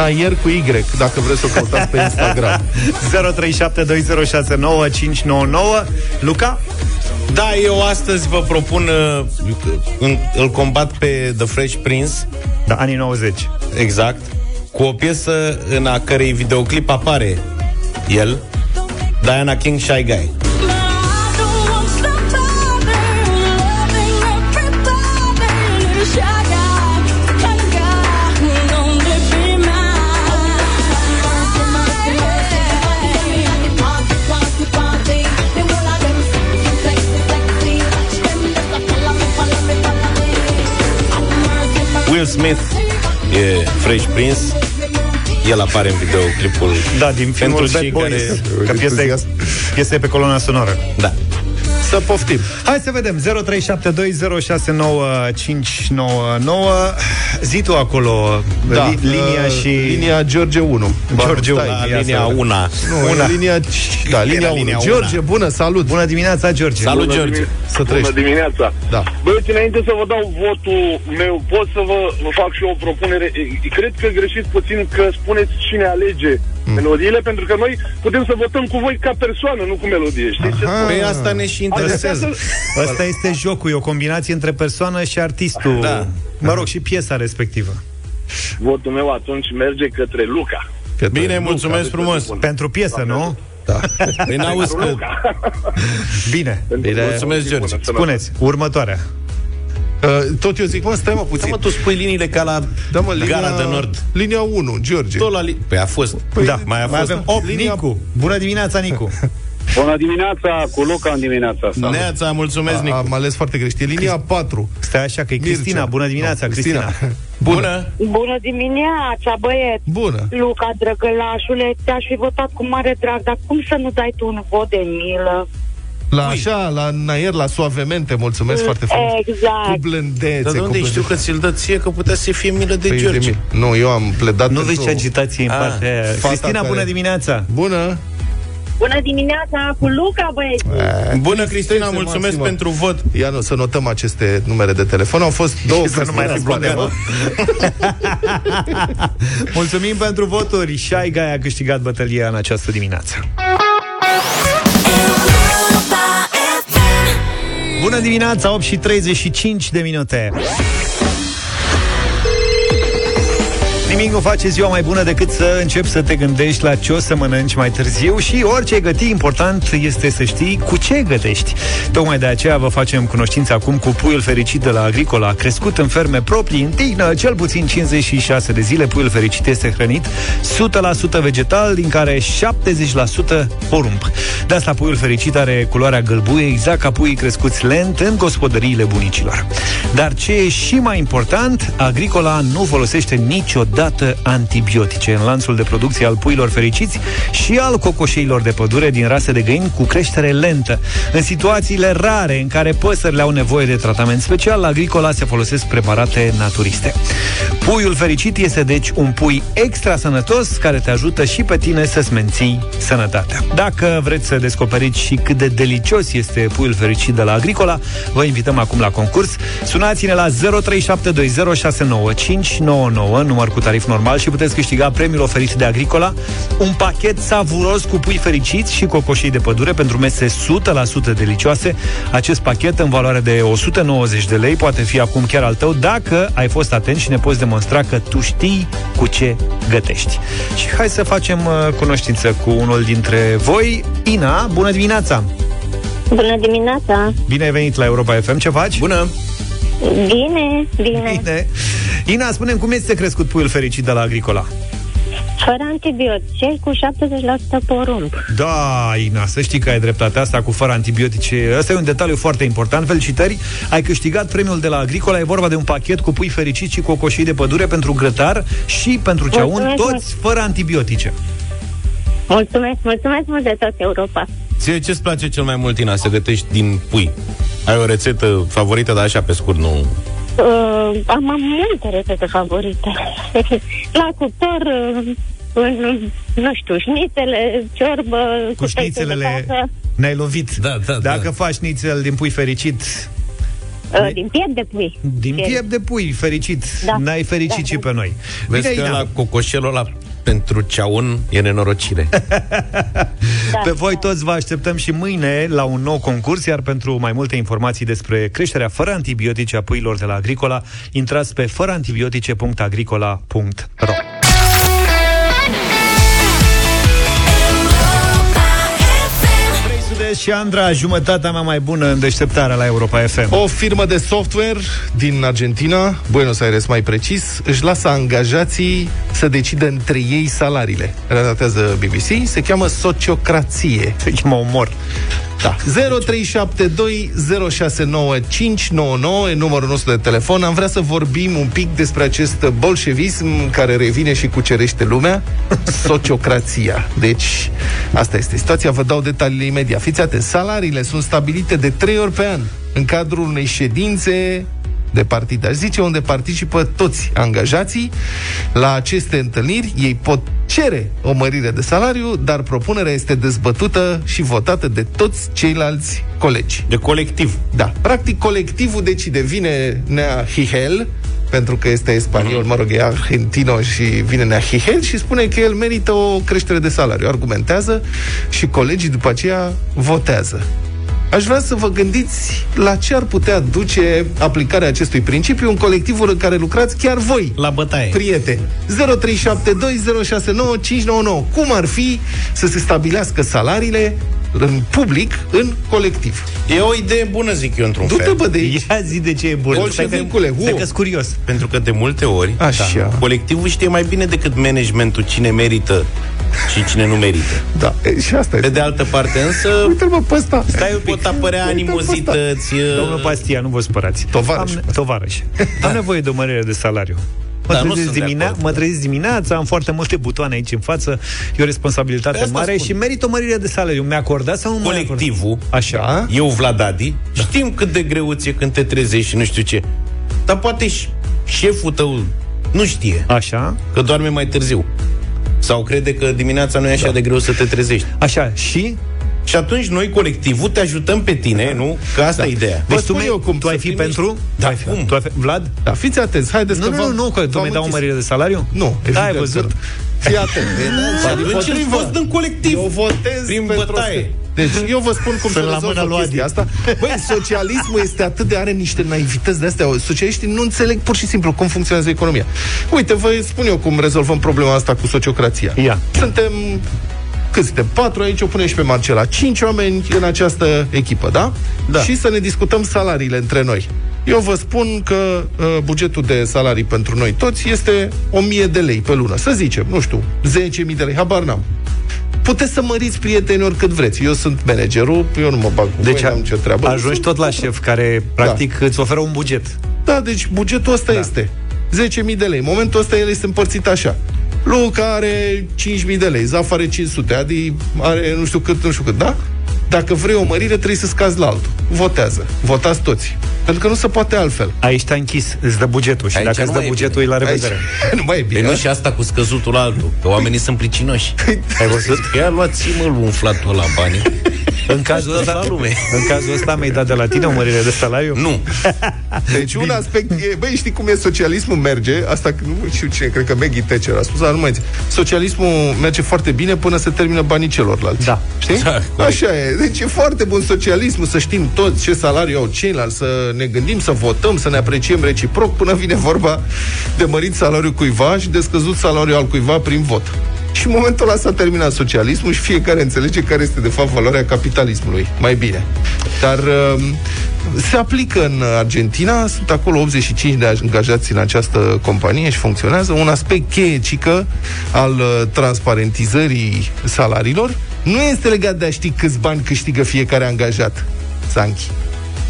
Nayer cu Y, dacă vreți să o căutați pe Instagram. 0372069599 Luca? Da, eu astăzi vă propun uh, în- îl combat pe The Fresh Prince Da, anii 90. Exact Cu o piesă în a cărei videoclip apare El Diana King Shy Guy Will Smith E Fresh Prince El apare în videoclipul Da, din filmul Pentru Bad cei Boys. care- Că piesa e, piesa e pe coloana sonoră. Da Să poftim. Hai să vedem 0372069599 Zi tu acolo Da, li, Linia uh, și Linia George 1. George Ba, 1 stai, La linia să vedem. 1. Nu, Una. e linia, da, linia 1. linia George, una. bună, salut. Bună dimineața, George Salut, Bună George. dimine- Să trăiești. Bună dimineața. Da. Băieți, înainte să vă dau votul meu, pot să vă, vă fac și eu o propunere. E, Cred că greșiți puțin că spuneți cine alege Mm. melodiile, pentru că noi putem să votăm cu voi ca persoană, nu cu melodie. Știți ce Aha. spun? Păi asta ne și interesează. Adică Ăsta este jocul, e o combinație între persoană și artistul Da. Mă rog, și piesa respectivă Votul meu atunci merge către Luca. Către Bine, Luca. mulțumesc frumos. Pentru piesă, nu? Da. Păi n-auzi că... Luca. Bine, Bine. Mulțumesc, George. spuneți, următoarea Uh, tot eu zic, mă, stai mă Da, puțin. mă, tu spui liniile ca la Da, mă, linia, Gara de Nord. Linia 1, George. Tot la li... Păi a fost. Păi, da, mai a Mai fost. avem 8, Linia- Nicu Bună dimineața, Nicu Bună dimineața, cu Luca în dimineața asta. Neața, mulțumesc, A, Nicu. am ales foarte greșit. E linia 4. Stai așa că e Cristina, Mircea. bună dimineața, Nu, Cristina, Bună. Bună dimineața, băieți! Bună. Luca, drăgălașule, te-aș fi votat cu mare drag, dar cum să nu dai tu un vot de milă? La așa, la Naier, la suavemente, mulțumesc foarte frumos. Exact. Cu blândețe. Dar de cu unde știu că ți-l dă ție, că putea să fie milă de Păi, George? de mine. Nu, eu am pledat Nu pentru... vezi ce agitație în Ah, partea aia. fata Cristina, care- bună dimineața Bună. Bună dimineața, cu Luca, băieți! Bună, Cristina, Tristețe mulțumesc maximă. pentru vot. Ia nu, să notăm aceste numere de telefon. Au fost două să nu mai Cristina, răspundem, blocat. Mulțumim pentru voturi Shai Guy a câștigat bătălia în această dimineață Bună dimineața, 8 și 35 de minute Nimic nu face ziua mai bună decât să începi să te gândești la ce o să mănânci mai târziu și orice găti important este să știi cu ce gătești. Tocmai de aceea vă facem cunoștință acum cu puiul fericit de la Agricola, crescut în ferme proprii, în tignă, cel puțin 56 de zile. Puiul fericit este hrănit 100% vegetal, din care 70% porumb. De asta puiul fericit are culoarea gălbuie, exact ca puii crescuți lent în gospodăriile bunicilor. Dar ce e și mai important, Agricola nu folosește niciodată antibiotice în lanțul de producție al puilor fericiți și al cocoșeilor de pădure din rase de găini cu creștere lentă. În situațiile rare în care păsările au nevoie de tratament special, la Agricola se folosesc preparate naturiste. Puiul fericit este deci un pui extra sănătos care te ajută și pe tine să-ți menții sănătatea. Dacă vreți să descoperiți și cât de delicios este puiul fericit de la Agricola, vă invităm acum la concurs. Sunați-ne la 0372069599, număr cu tarif normal și puteți câștiga premiul oferit de Agricola, un pachet savuros cu pui fericiți și cocoșii de pădure pentru mese 100% delicioase. Acest pachet în valoare de 190 de lei poate fi acum chiar al tău dacă ai fost atent și ne poți demonstra că tu știi cu ce gătești. Și hai să facem uh, cunoștință cu unul dintre voi. Ina, bună dimineața! Bună dimineața! Bine ai venit la Europa FM, ce faci? Bună! Bine, bine. Bine. Ina, spune cum este crescut puiul fericit de la Agricola? Fără antibiotice, cu 70% porumb. Da, Ina, să știi că ai dreptatea asta cu fără antibiotice. Ăsta e un detaliu foarte important. Felicitări! Ai câștigat premiul de la Agricola. E vorba de un pachet cu pui fericiți și cocoșii de pădure pentru grătar și pentru ceaun, Mulțumesc toți fără antibiotice. Mulțumesc, mulțumesc mult de tot Europa. Ție ce-ți place cel mai mult, Ina, să gătești din pui? Ai o rețetă favorită, dar așa pe scurt, nu... Uh, am, am multe rețete favorite. La cuptor, uh, în, nu știu, șnițele, ciorbă, Cu pește de șnițelele casă, ne-ai lovit. Da, da, Dacă da. faci șnițel din pui fericit, uh, din piept de pui. din piept de pui fericit, Da. n-ai fericit Da, și da. pe noi. Vezi Bine, că Ina. la cocoșelul ăla pentru ceaun e nenorocire. Da, Pe voi da. toți vă așteptăm și mâine la un nou concurs, iar pentru mai multe informații despre creșterea fără antibiotice a puilor de la Agricola, intrați pe fărăantibiotice.agricola.ro Vrei Sud-Est și Andra, jumătatea mea mai bună în deșteptarea la Europa FM. O firmă de software din Argentina, Buenos Aires mai precis, își lasă angajații să decidă între ei salariile. Relatează BBC, se cheamă sociocrație. Se cheamă omor. Da. 0372069599 e numărul nostru de telefon. Am vrea să vorbim un pic despre acest bolșevism care revine și cucerește lumea, sociocrația. Deci, asta este situația. Vă dau detaliile imediat. Fiți atenți, salariile sunt stabilite de trei ori pe an în cadrul unei ședințe de partid. Aș zice unde participă toți angajații. La aceste întâlniri ei pot cere o mărire de salariu, dar propunerea este dezbătută și votată de toți ceilalți colegi. De colectiv. Da. Practic, colectivul decide. Vine Nea Hihel, pentru că este spaniol, mă rog, e argentino și vine Nea Hihel și spune că el merită o creștere de salariu. Argumentează și colegii după aceea votează. Aș vrea să vă gândiți la ce ar putea duce aplicarea acestui principiu în colectivul în care lucrați chiar voi. La bătaie. Prieteni. 0372069599. Cum ar fi să se stabilească salariile în public, în colectiv? E o idee bună, zic eu, într-un Du-te, fel. bă, de aici. Ia zi de ce e bun. Bolșevicule, Stai că- hu. stai că-s curios. Pentru că de multe ori Așa. da, colectivul știe mai bine decât managementul cine merită și cine nu merită. Da, e, și asta Pe e. de altă parte însă Uite-l, mă, pe ăsta. Stai un pot apărea animozități Domnul Pastia, nu vă spărați. Tovarăș. Am, tovarăș. Am nevoie de o mărire de salariu. Mă, Da, nu trezesc sunt de dimine- acord. mă trezesc dimineața, am foarte multe butoane aici în față, e o responsabilitate Pe asta mare spun. și merit o mărire de salariu. Mi-a acordat sau nu mi-a acordat? colectivul, Așa. Da? eu Vlad Adi, știm cât de greu ți e când te trezești și nu știu ce. Dar poate și șeful tău nu știe Așa. că doarme mai târziu. Sau crede că dimineața nu e așa de greu să te trezești. Așa. Și Și atunci noi, colectivul, te ajutăm pe tine, nu? Că asta e ideea. Vă deci tu, spun mi- eu cum tu să ai fi primești- pentru? Da, tu ai fi, cum? Tu ai fi, Vlad? Da, fiți atenți, haideți Nu, că nu, v-am- nu, nu, că tu v-am mi-ai dat o închis. mărire de salariu? Nu, Da, ai evident văzut? că nu. Fii atent. Și atunci îți vot în colectiv. Eu votez Prin pentru bătaie. asta. Deci eu vă spun cum Sunt să la mâna rezolvă lui chestia Adi. asta. Băi, socialismul este atât de are niște naivități de astea. Socialiștii nu înțeleg pur și simplu cum funcționează economia. Uite, vă spun eu cum rezolvăm problema asta cu sociocrația. Ia. Suntem cât suntem? Patru aici, o punem și pe Marcela. Cinci oameni în această echipă, da? Da. Și să ne discutăm salariile între noi. Eu vă spun că uh, bugetul de salarii pentru noi toți este 1000 de lei pe lună. Să zicem, nu știu, 10.000 de lei, habar n-am. Puteți să măriți prieteni oricât vreți. Eu sunt managerul, eu nu mă bag cu Deci voi, n-am ce treabă. ajungi Sunt- tot la șef care, practic, îți oferă un buget. Da, deci bugetul ăsta da. este 10.000 de lei. În momentul ăsta el este împărțit așa. Luca are 5.000 de lei, Zaf are 500, Adi are nu știu cât, nu știu cât, da? Dacă vrei o mărire, trebuie să scazi la altul. Votează. Votați toți. Pentru că nu se poate altfel. Aici te-a închis, îți dă bugetul și Aici dacă îți nu dă mai e bugetul, e la revedere. Aici, nu mai e bine. Păi nu și asta cu scăzutul la altul. Că oamenii sunt pricinoși. Ai văzut? Ia luați mă umflatul la banii. În cazul ăsta, la lume. în cazul ăsta mi-ai dat de la tine o mărire de salariu? Nu. Deci un aspect e, băi, știi cum e socialismul merge, asta că nu știu cine, cred că Maggie Thatcher a spus, dar nu mai zic. Socialismul merge foarte bine până se termină banii celorlalți. Da. Știi? Da, corect. Așa e. Deci e foarte bun socialismul să știm toți ce salariu au ceilalți, să ne gândim, să votăm, să ne apreciem reciproc până vine vorba de mărit salariul cuiva și de scăzut salariul al cuiva prin vot. Și în momentul ăla s-a terminat socialismul și fiecare înțelege care este de fapt valoarea capitalismului. Mai bine. Dar uh, se aplică în Argentina, sunt acolo 85 de angajați în această companie și funcționează. Un aspect cheie, cică, al uh, transparentizării salariilor nu este legat de a ști câți bani câștigă fiecare angajat, Sanchi,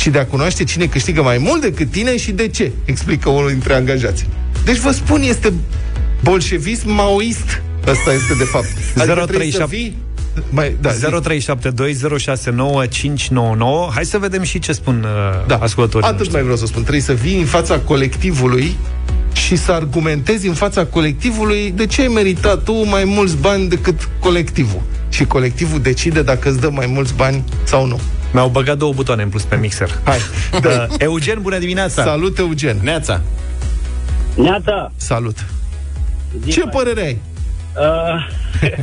ci de a cunoaște cine câștigă mai mult decât tine și de ce, explică unul dintre angajați. Deci vă spun, este bolșevism maoist. Asta este de fapt. Adică trebuie să 037. fii... Mai, da, zi. 0372069599. Hai să vedem și ce spun uh, Da, ascultătorii atât noștri. mai vreau să spun. Trebuie să vii în fața colectivului și să argumentezi în fața colectivului de ce ai meritat tu mai mulți bani decât colectivul. Și colectivul decide dacă îți dă mai mulți bani sau nu. Mi-au băgat două butoane în plus pe mixer. Hai, Uh, Eugen, bună dimineața! Salut, Eugen! Neața. Neața, Salut! zi Ce mai. părere ai? Uh,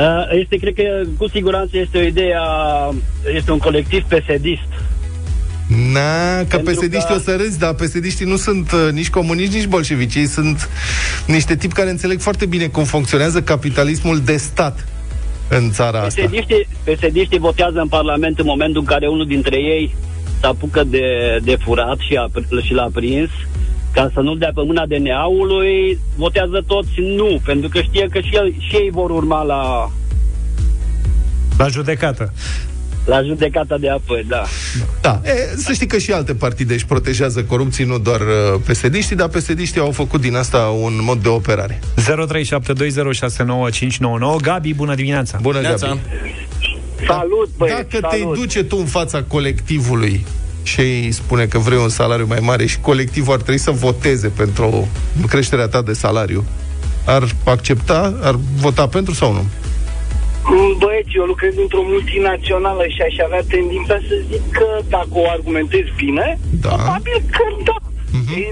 uh, este, cred că cu siguranță este o idee a, este un colectiv pesedist. Na, că Pentru pesediștii că- o să râzi, dar pesediștii nu sunt uh, nici comuniști, nici bolșevici. Ei sunt niște tipi care înțeleg foarte bine cum funcționează capitalismul de stat în țara asta. Pesediștii, pesediștii votează în Parlament în momentul în care unul dintre ei se apucă de, de furat și, a, și l-a prins ca să nu dea pe mâna de neaului, votează toți nu, pentru că știe că și, el, și ei vor urma la... La judecată. La judecata de apoi, da. Da, e, să știi că și alte partide își protejează corupții, nu doar uh, psd dar psd au făcut din asta un mod de operare. 0372069599 Gabi, bună dimineața! Bună, Neața. Gabi! Salut, băieți, Dacă te salut. duce tu în fața colectivului și îi spune că vrei un salariu mai mare și colectivul ar trebui să voteze pentru creșterea ta de salariu, ar accepta, ar vota pentru sau nu? Mm, Băieți, eu lucrez într-o multinațională și aș avea tendința să zic că dacă o argumentez bine, Da. probabil că da.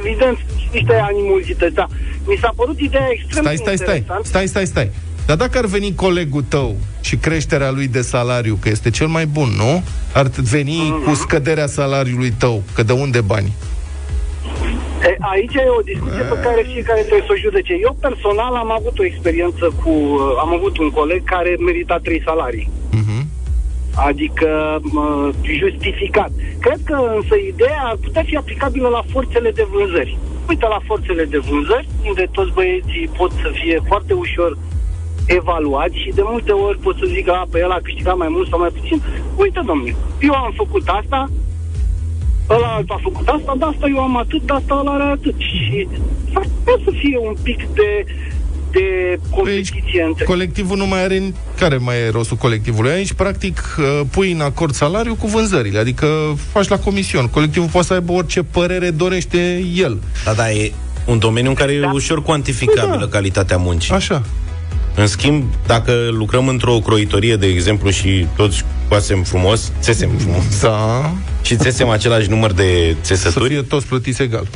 Evident, sunt și niște animozități, da. Mi s-a părut ideea extrem Stai, de stai, stai, interesantă. stai, stai, stai. Dar dacă ar veni colegul tău și creșterea lui de salariu, că este cel mai bun, nu? Ar veni Mhm. cu scăderea salariului tău, că de unde bani? E, aici e o discuție pe care fiecare trebuie să o judece. Eu personal am avut o experiență cu... Am avut un coleg care merita trei salarii. Adică mă, justificat. Cred că însă ideea ar putea fi aplicabilă la forțele de vânzări. Uite la forțele de vânzări, unde toți băieții pot să fie foarte ușor evaluați și de multe ori pot să zic, a, pe el a câștigat mai mult sau mai puțin. Uite, domnule, eu am făcut asta, ăla altul a făcut asta, de asta eu am atât, de asta ăla are atât. Și s-ar putea să fie un pic de, de competiție între... Colectivul nu mai are... Care mai e rostul colectivului? Aici, practic, uh, pui în acord salariul cu vânzările, adică faci la comision. Colectivul poate să aibă orice părere dorește el. Da, da, e un domeniu în care e ușor cuantificabilă Păi da. calitatea muncii. Așa. În schimb, dacă lucrăm într-o croitorie, de exemplu, și toți coasem frumos, țesem frumos, Da. Și țesem același număr de Să țesături, fie toți plătiți egal.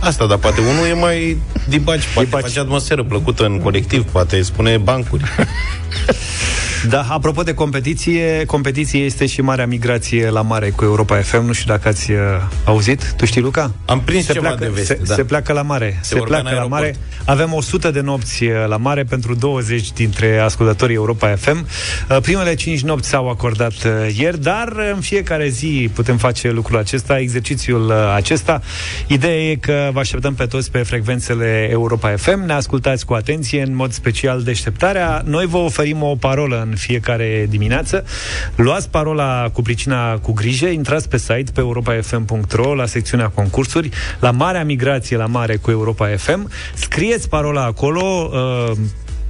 asta, dar poate unul e mai dibaci, poate face atmosferă plăcută în colectiv, poate spune bancuri. Da, apropo de competiție, competiție este și marea migrație la mare cu Europa FM. Nu știu dacă ați uh, auzit. Tu știi, Luca? Am prins se ceva pleacă, de veste, se, da. se pleacă la mare. Se, vorba în pleacă la aeroport. mare. Avem 100 de nopți uh, la mare pentru 20 dintre ascultătorii Europa FM. Uh, Primele 5 nopți s-au acordat uh, ieri, dar uh, în fiecare zi putem face lucrul acesta, exercițiul uh, acesta. Ideea e că vă așteptăm pe toți pe frecvențele Europa FM. Ne ascultați cu atenție, în mod special deșteptarea. Noi vă oferim o parolă în fiecare dimineață. Luați parola cu pricina cu grijă, intrați pe site pe europafm.ro la secțiunea concursuri, la Marea Migrație la Mare cu Europa FM. Scrieți parola acolo, uh,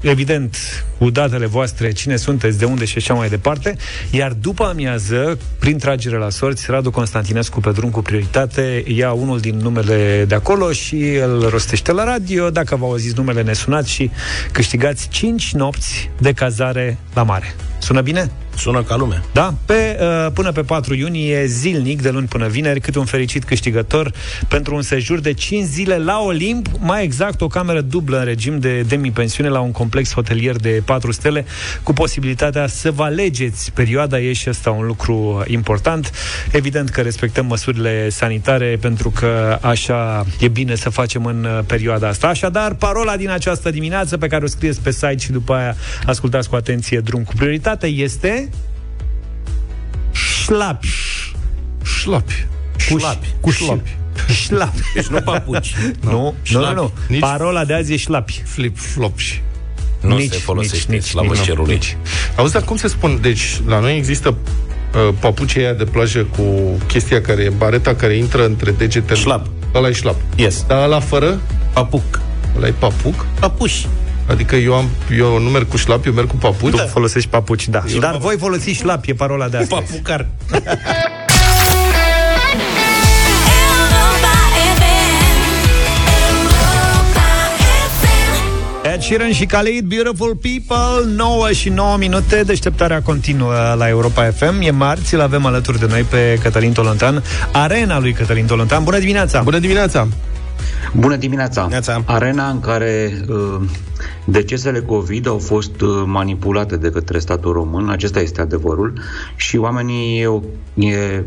evident, cu datele voastre, cine sunteți, de unde și așa mai departe, iar după amiază, prin tragere la sorți, Radu Constantinescu pe drum cu prioritate ia unul din numele de acolo și îl rostește la radio. Dacă vă auziți numele, ne sunați și câștigați 5 nopți de cazare la mare. Sună bine? Sună ca lumea. Da? Pe, uh, până pe 4 iunie, zilnic, de luni până vineri, câte un fericit câștigător pentru un sejur de 5 zile la Olimp, mai exact o cameră dublă în regim de demi-pensiune la un complex hotelier de 4 stele, cu posibilitatea să vă alegeți perioada, e și ăsta un lucru important. Evident că respectăm măsurile sanitare, pentru că așa e bine să facem în uh, perioada asta. Așadar, parola din această dimineață pe care o scrieți pe site și după aia ascultați cu atenție drum cu prioritate este șlapi. Șlapi. Cu Șlapi. Cu Șlapi. Șlapi. Deci nu papuci. Nu, nu, nu, Șlapi. nu. Nici- Parola de azi e șlapi. Flip-flops. Nu Nici, se folosește nici, slavă nici, cerului. nici. Auzi, dar cum se spun? Deci, la noi există uh, papucii aia de plajă cu chestia care e bareta care intră între degetele. Șlap. Ăla e șlap. Yes. Dar ăla fără? Papuc. Ăla e papuc? Papuși. Adică eu, am, eu nu merg cu șlap, eu merg cu papuci? Tu folosești papuci, da. Dar voi folosiți șlapi, e parola de astăzi. Papucar. Europa FM. Europa FM. Ed Sheeran și Khalid, Beautiful People 9 și 9 minute Deșteptarea continuă la Europa FM E marți, îl avem alături de noi pe Cătălin Tolontan Arena lui Cătălin Tolontan Bună dimineața! Bună dimineața! Bună dimineața! Neața. Arena în care uh, decesele COVID au fost uh, manipulate de către statul român, acesta este adevărul, și oamenii e, e,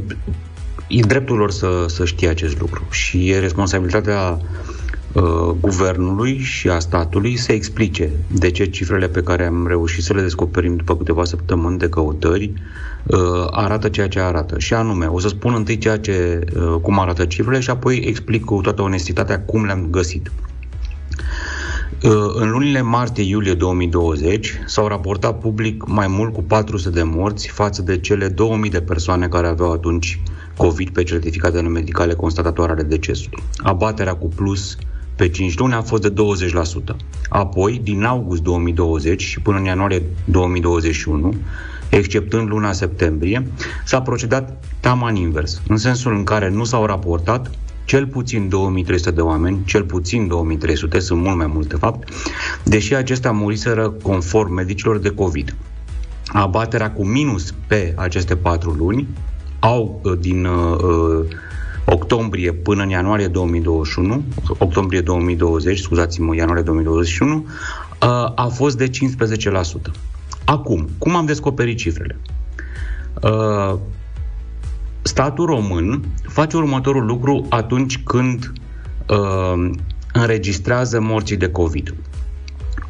e dreptul lor să, să știe acest lucru și e responsabilitatea uh, guvernului și a statului să explice de ce cifrele pe care am reușit să le descoperim după câteva săptămâni de căutări uh, arată ceea ce arată. Și anume, o să spun întâi ceea ce, uh, cum arată cifrele și apoi explic cu toată onestitatea cum le-am găsit. Uh, În lunile martie-iulie 2020 s-au raportat public mai mult cu 400 de morți față de cele 2000 de persoane care aveau atunci COVID pe certificatele medicale constatatoare ale decesului. Abaterea cu plus pe 5 luni a fost de 20%. Apoi, din august 2020 și până în ianuarie 2021, exceptând luna septembrie, s-a procedat taman invers, în sensul în care nu s-au raportat cel puțin 2300 de oameni, cel puțin 2300, sunt mult mai multe de fapt, deși acestea muriseră conform medicilor de COVID. Abaterea cu minus pe aceste patru luni au uh, din uh, uh, octombrie până în ianuarie 2021, octombrie 2020, scuzați-mă, ianuarie 2021, uh, a fost de 15%. Acum, cum am descoperit cifrele? Uh, statul român face următorul lucru atunci când uh, înregistrează morții de COVID.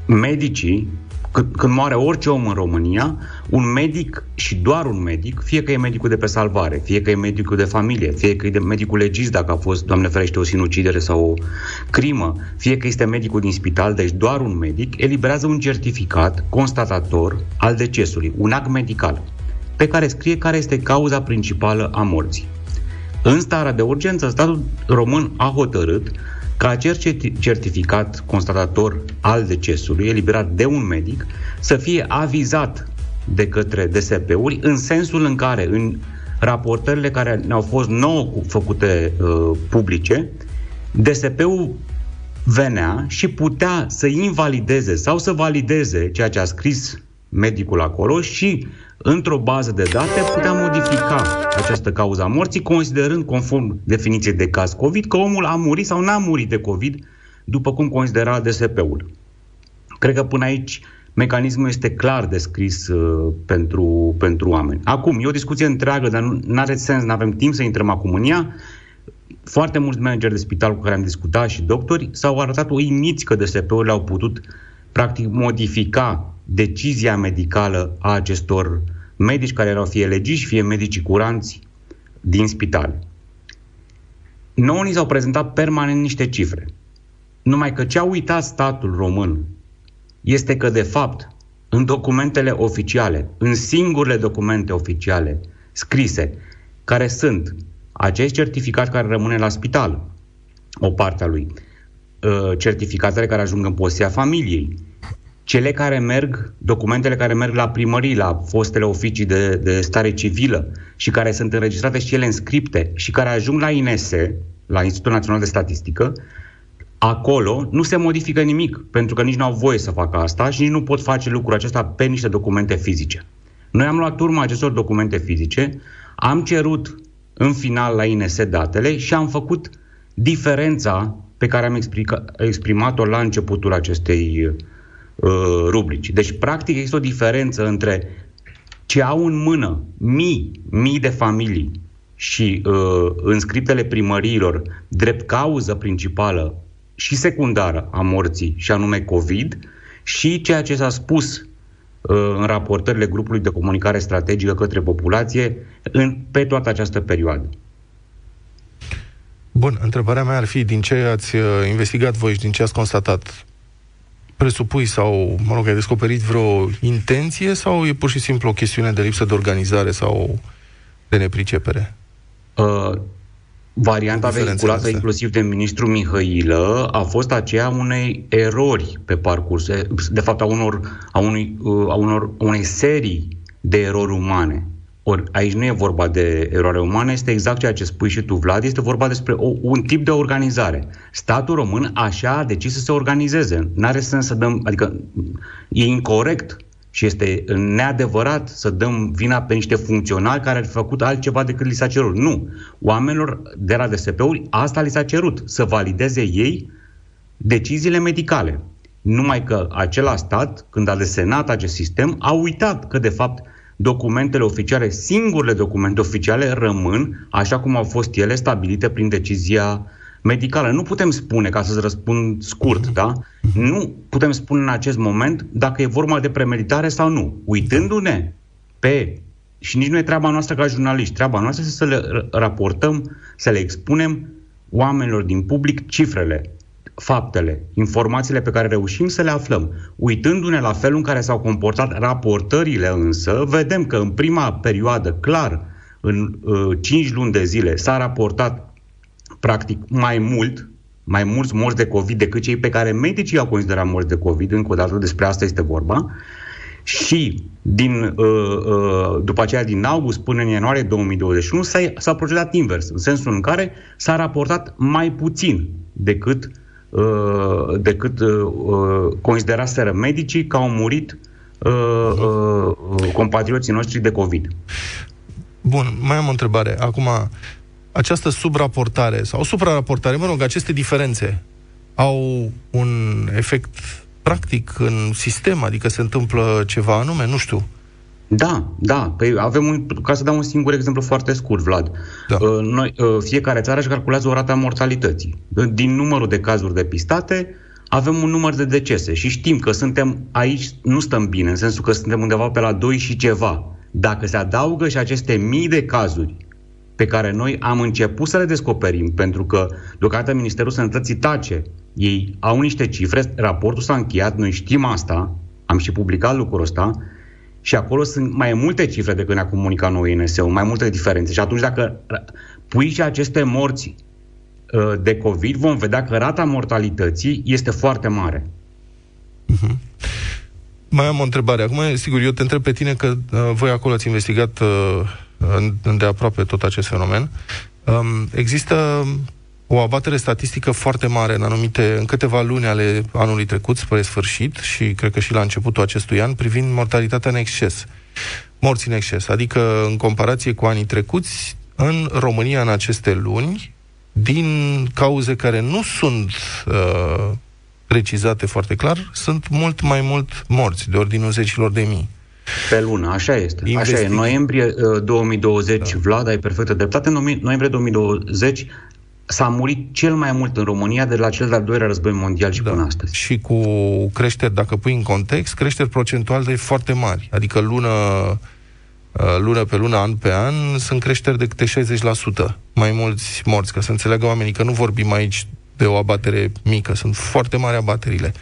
Medicii, când, când moare orice om în România, un medic și doar un medic, fie că e medicul de pe salvare, fie că e medicul de familie, fie că e de medicul legist dacă a fost, Doamne ferește, o sinucidere sau o crimă, fie că este medicul din spital, deci doar un medic, eliberează un certificat constatator al decesului, un act medical pe care scrie care este cauza principală a morții. În starea de urgență, statul român a hotărât ca acest certi- certificat constatator al decesului, eliberat de un medic, să fie avizat de către DSP-uri în sensul în care, în raportările care ne-au fost nouă cu- făcute uh, publice, DSP-ul venea și putea să invalideze sau să valideze ceea ce a scris medicul acolo și într-o bază de date putea modifica această cauză a morții, considerând, conform definiției de caz COVID, că omul a murit sau n-a murit de COVID, după cum considera DSP-ul. Cred că până aici mecanismul este clar descris uh, pentru, pentru oameni. Acum, e o discuție întreagă, dar nu are sens, nu avem timp să intrăm acum în ea. Foarte mulți manageri de spital cu care am discutat și doctori s-au arătat uimiți că DSP-urile au putut practic modifica decizia medicală a acestor medici care erau fie legiși, fie medici curanți din spital. Nouă ni s-au prezentat permanent niște cifre. Numai că ce a uitat statul român este că, de fapt, în documentele oficiale, în singurele documente oficiale scrise, care sunt acest certificat care rămâne la spital, o parte a lui, uh, certificatele care ajung în posesia familiei, cele care merg, documentele care merg la primării, la fostele oficii de, de stare civilă și care sunt înregistrate și ele în scripte și care ajung la INS, la Institutul Național de Statistică, acolo nu se modifică nimic, pentru că nici nu au voie să facă asta și nici nu pot face lucrul acesta pe niște documente fizice. Noi am luat urma acestor documente fizice, am cerut în final la INS datele și am făcut diferența pe care am explica- exprimat-o la începutul acestei uh, rubrici. Deci, practic, există o diferență între ce au în mână mii, mii de familii și uh, în scriptele primăriilor drept cauză principală și secundară a morții, și anume COVID, și ceea ce s-a spus uh, în raportările grupului de comunicare strategică către populație în, pe toată această perioadă. Bun, întrebarea mea ar fi din ce ați uh, investigat voi și din ce ați constatat? Presupui sau, mă rog, ai descoperit vreo intenție sau e pur și simplu o chestiune de lipsă de organizare sau de nepricepere? Uh, varianta Diferențele vehiculată astea. inclusiv de ministrul Mihăilă a fost aceea unei erori pe parcurs, e, de fapt a unor, a unui, uh, a unor a unei serii de erori umane. Ori aici nu e vorba de eroare umană, este exact ceea ce spui și tu, Vlad, este vorba despre o, un tip de organizare. Statul român așa a decis să se organizeze. N-are sens să dăm, adică e incorrect și este neadevărat să dăm vina pe niște funcționari care au făcut altceva decât li s-a cerut. Nu. Oamenilor de la DSP-uri asta li s-a cerut, să valideze ei deciziile medicale. Numai că acela stat, când a desenat acest sistem, a uitat că, de fapt, documentele oficiale, singurele documente oficiale, rămân așa cum au fost ele stabilite prin decizia medicală. Nu putem spune, ca să-ți răspund scurt, da? Nu putem spune în acest moment dacă e vorba de premeditare sau nu. Uitându-ne pe și nici nu e treaba noastră ca jurnaliști. Treaba noastră este să le r- raportăm, să le expunem oamenilor din public cifrele. faptele, informațiile pe care reușim să le aflăm. Uitându-ne la felul în care s-au comportat raportările însă, vedem că în prima perioadă, clar, în uh, 5 luni de zile s-a raportat practic mai mult, mai mulți morți de COVID decât cei pe care medicii au considerat morți de COVID, încă o dată despre asta este vorba, și din, uh, uh, după aceea din august până în ianuarie 2021 s-a, s-a procedat invers, în sensul în care s-a raportat mai puțin decât, uh, decât uh, uh, consideraseră medicii că au murit uh, uh, compatrioții noștri de COVID. Bun, mai am o întrebare. Acum, această subraportare sau supraraportare, mă rog, aceste diferențe au un efect practic în sistem, adică se întâmplă ceva anume, nu știu. Da, da. Păi avem un, ca să dau un singur exemplu foarte scurt, Vlad. Da. Uh, Noi, uh, fiecare țară își calculează o rată a mortalității. Uh, Din numărul de cazuri depistate, avem un număr de decese și știm că suntem aici, nu stăm bine, în sensul că suntem undeva pe la 2 și ceva. Dacă se adaugă și aceste mii de cazuri pe care noi am început să le descoperim, pentru că deocamdată Ministerul Sănătății tace, ei au niște cifre, raportul s-a încheiat, noi știm asta, am și publicat lucrul ăsta, și acolo sunt mai multe cifre decât ne-a comunicat noi INS-ul, mai multe diferențe. Și atunci dacă pui și aceste morți uh, de COVID, vom vedea că rata mortalității este foarte mare. Mai am o întrebare. Acum, sigur, eu te întreb pe tine că uh, voi acolo ați investigat uh, în- îndeaproape tot acest fenomen. Um, există o abatere statistică foarte mare în anumite, în câteva luni ale anului trecut, spre sfârșit, și cred că și la începutul acestui an, privind mortalitatea în exces. Morți în exces. Adică, în comparație cu anii trecuți, în România, în aceste luni, din cauze care nu sunt uh, precizate foarte clar, sunt mult mai mult morți, de ordinul zecilor de mii. Pe lună, așa este. Așa e. Investiții. În noiembrie uh, 2020, da. Vlad, ai perfectă dreptate, în nomi- noiembrie 2020 s-a murit cel mai mult în România de la cel de-al doilea război mondial și da. până astăzi. Și cu creșteri, dacă pui în context, creșteri procentual de foarte mari. Adică lună, uh, lună pe lună, an pe an, sunt creșteri de câte 60%. Mai mulți morți, ca să înțeleagă oamenii că nu vorbim aici de o abatere mică, sunt foarte mari abaterile.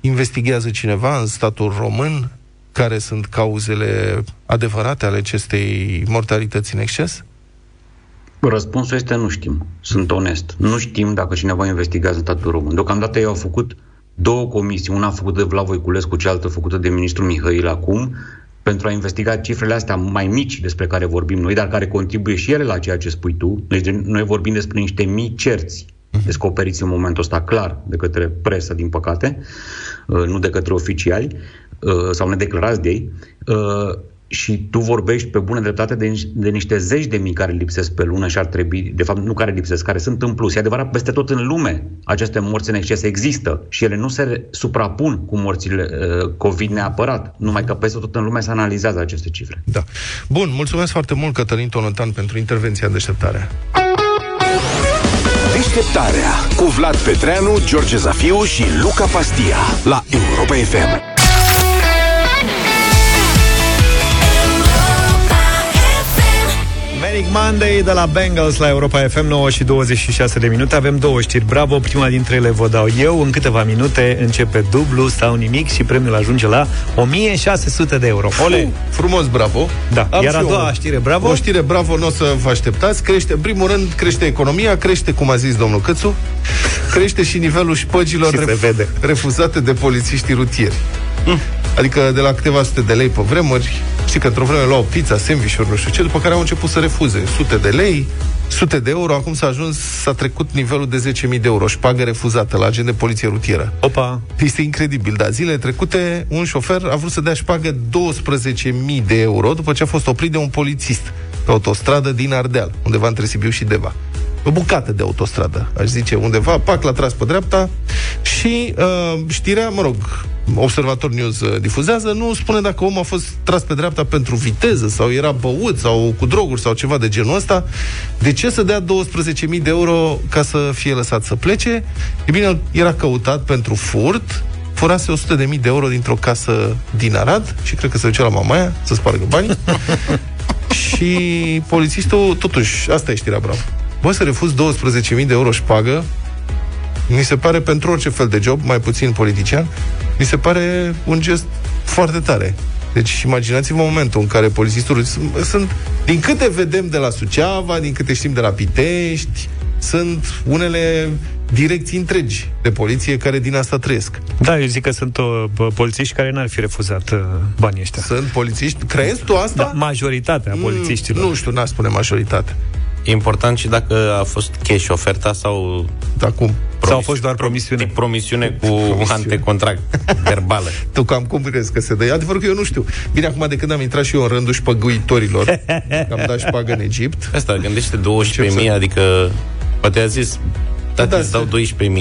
Investigează cineva în statul român care sunt cauzele adevărate ale acestei mortalități în exces? Răspunsul este nu știm. Sunt onest. Nu știm dacă cineva investigează în statul român. Deocamdată ei au făcut două comisii, una făcută de Vlad Voiculescu, cealaltă făcută de ministrul Mihail acum, pentru a investiga cifrele astea mai mici despre care vorbim noi, dar care contribuie și ele la ceea ce spui tu. Deci noi vorbim despre niște mii cerți descoperiți în momentul ăsta clar de către presă, din păcate, uh, nu de către oficiali uh, sau nedeclarați de ei. Uh, și tu vorbești pe bună dreptate de, nici- de niște zeci de mii care lipsesc pe lună și ar trebui, de fapt nu care lipsesc, care sunt în plus. E adevărat, peste tot în lume aceste morți în exces există și ele nu se suprapun cu morțile uh, COVID neapărat, numai că peste tot în lume se analizează aceste cifre. Da. Bun, mulțumesc foarte mult, Cătălin Tonotan, pentru intervenția în deșteptare. Deșteptarea cu Vlad Petreanu, George Zafiu și Luca Pastia la Europa FM. Manic Monday de la Bengals la Europa FM 9 și 26 de minute Avem două știri, bravo, prima dintre ele vă dau eu În câteva minute începe dublu sau nimic Și premiul ajunge la 1600 de euro Ole! Frumos, bravo. Da, Am iar și a eu doua o- știre, bravo O știre, bravo, nu o să vă așteptați. Crește, în primul rând, crește economia, crește, cum a zis domnul Câțu, crește și nivelul șpăgilor Și se vede. refuzate de polițiștii rutieri. Adică de la câteva sute de lei pe vremuri, știi că într-o vreme luau pizza, sandwich-uri, nu știu ce, după care au început să refuze. Sute de lei, sute de euro, acum s-a ajuns, s-a trecut nivelul de 10.000 de euro, șpagă refuzată la agent de poliție rutieră. Opa! Este incredibil, da. Zilele trecute, un șofer a vrut să dea șpagă 12.000 de euro după ce a fost oprit de un polițist pe autostradă din Ardeal, undeva între Sibiu și Deva. O bucată de autostradă, aș zice, undeva, pac, l-a tras pe dreapta și uh, știrea, mă rog, Observator News uh, difuzează, nu spune dacă omul a fost tras pe dreapta pentru viteză sau era băut sau cu droguri sau ceva de genul ăsta. De ce să dea 12.000 de euro ca să fie lăsat să plece? E bine, el era căutat pentru furt, furase 100.000 de euro dintr-o casă din Arad și cred că se ducea la mamaia să spargă banii. și polițistul, totuși, asta e știrea bravo. Bă, să refuz 12.000 de euro șpagă, Mi se pare pentru orice fel de job, mai puțin politician, mi se pare un gest foarte tare. Deci imaginați-vă momentul în care polițistul sunt, din câte vedem de la Suceava, din câte știm de la Pitești, sunt unele direcții întregi de poliție care din asta trăiesc. Da, eu zic că sunt uh, polițiști care n-ar fi refuzat uh, banii ăștia. Sunt polițiști? Crezi tu asta? Da, majoritatea polițiștilor. Mm, nu știu, n-aș spune majoritate. E important și dacă a fost cash oferta sau... Da, cum? Sau a fost doar promisiune? Promisiune cu promisiune. antecontract verbală. tu cam cum crezi că se dă? Adevărul că eu nu știu. Bine, acum de când am intrat și eu în rândul șpăguitorilor, că am dat șpagă în Egipt. Asta, gândește 12.000, adică poate a zis Tati, da, îți dau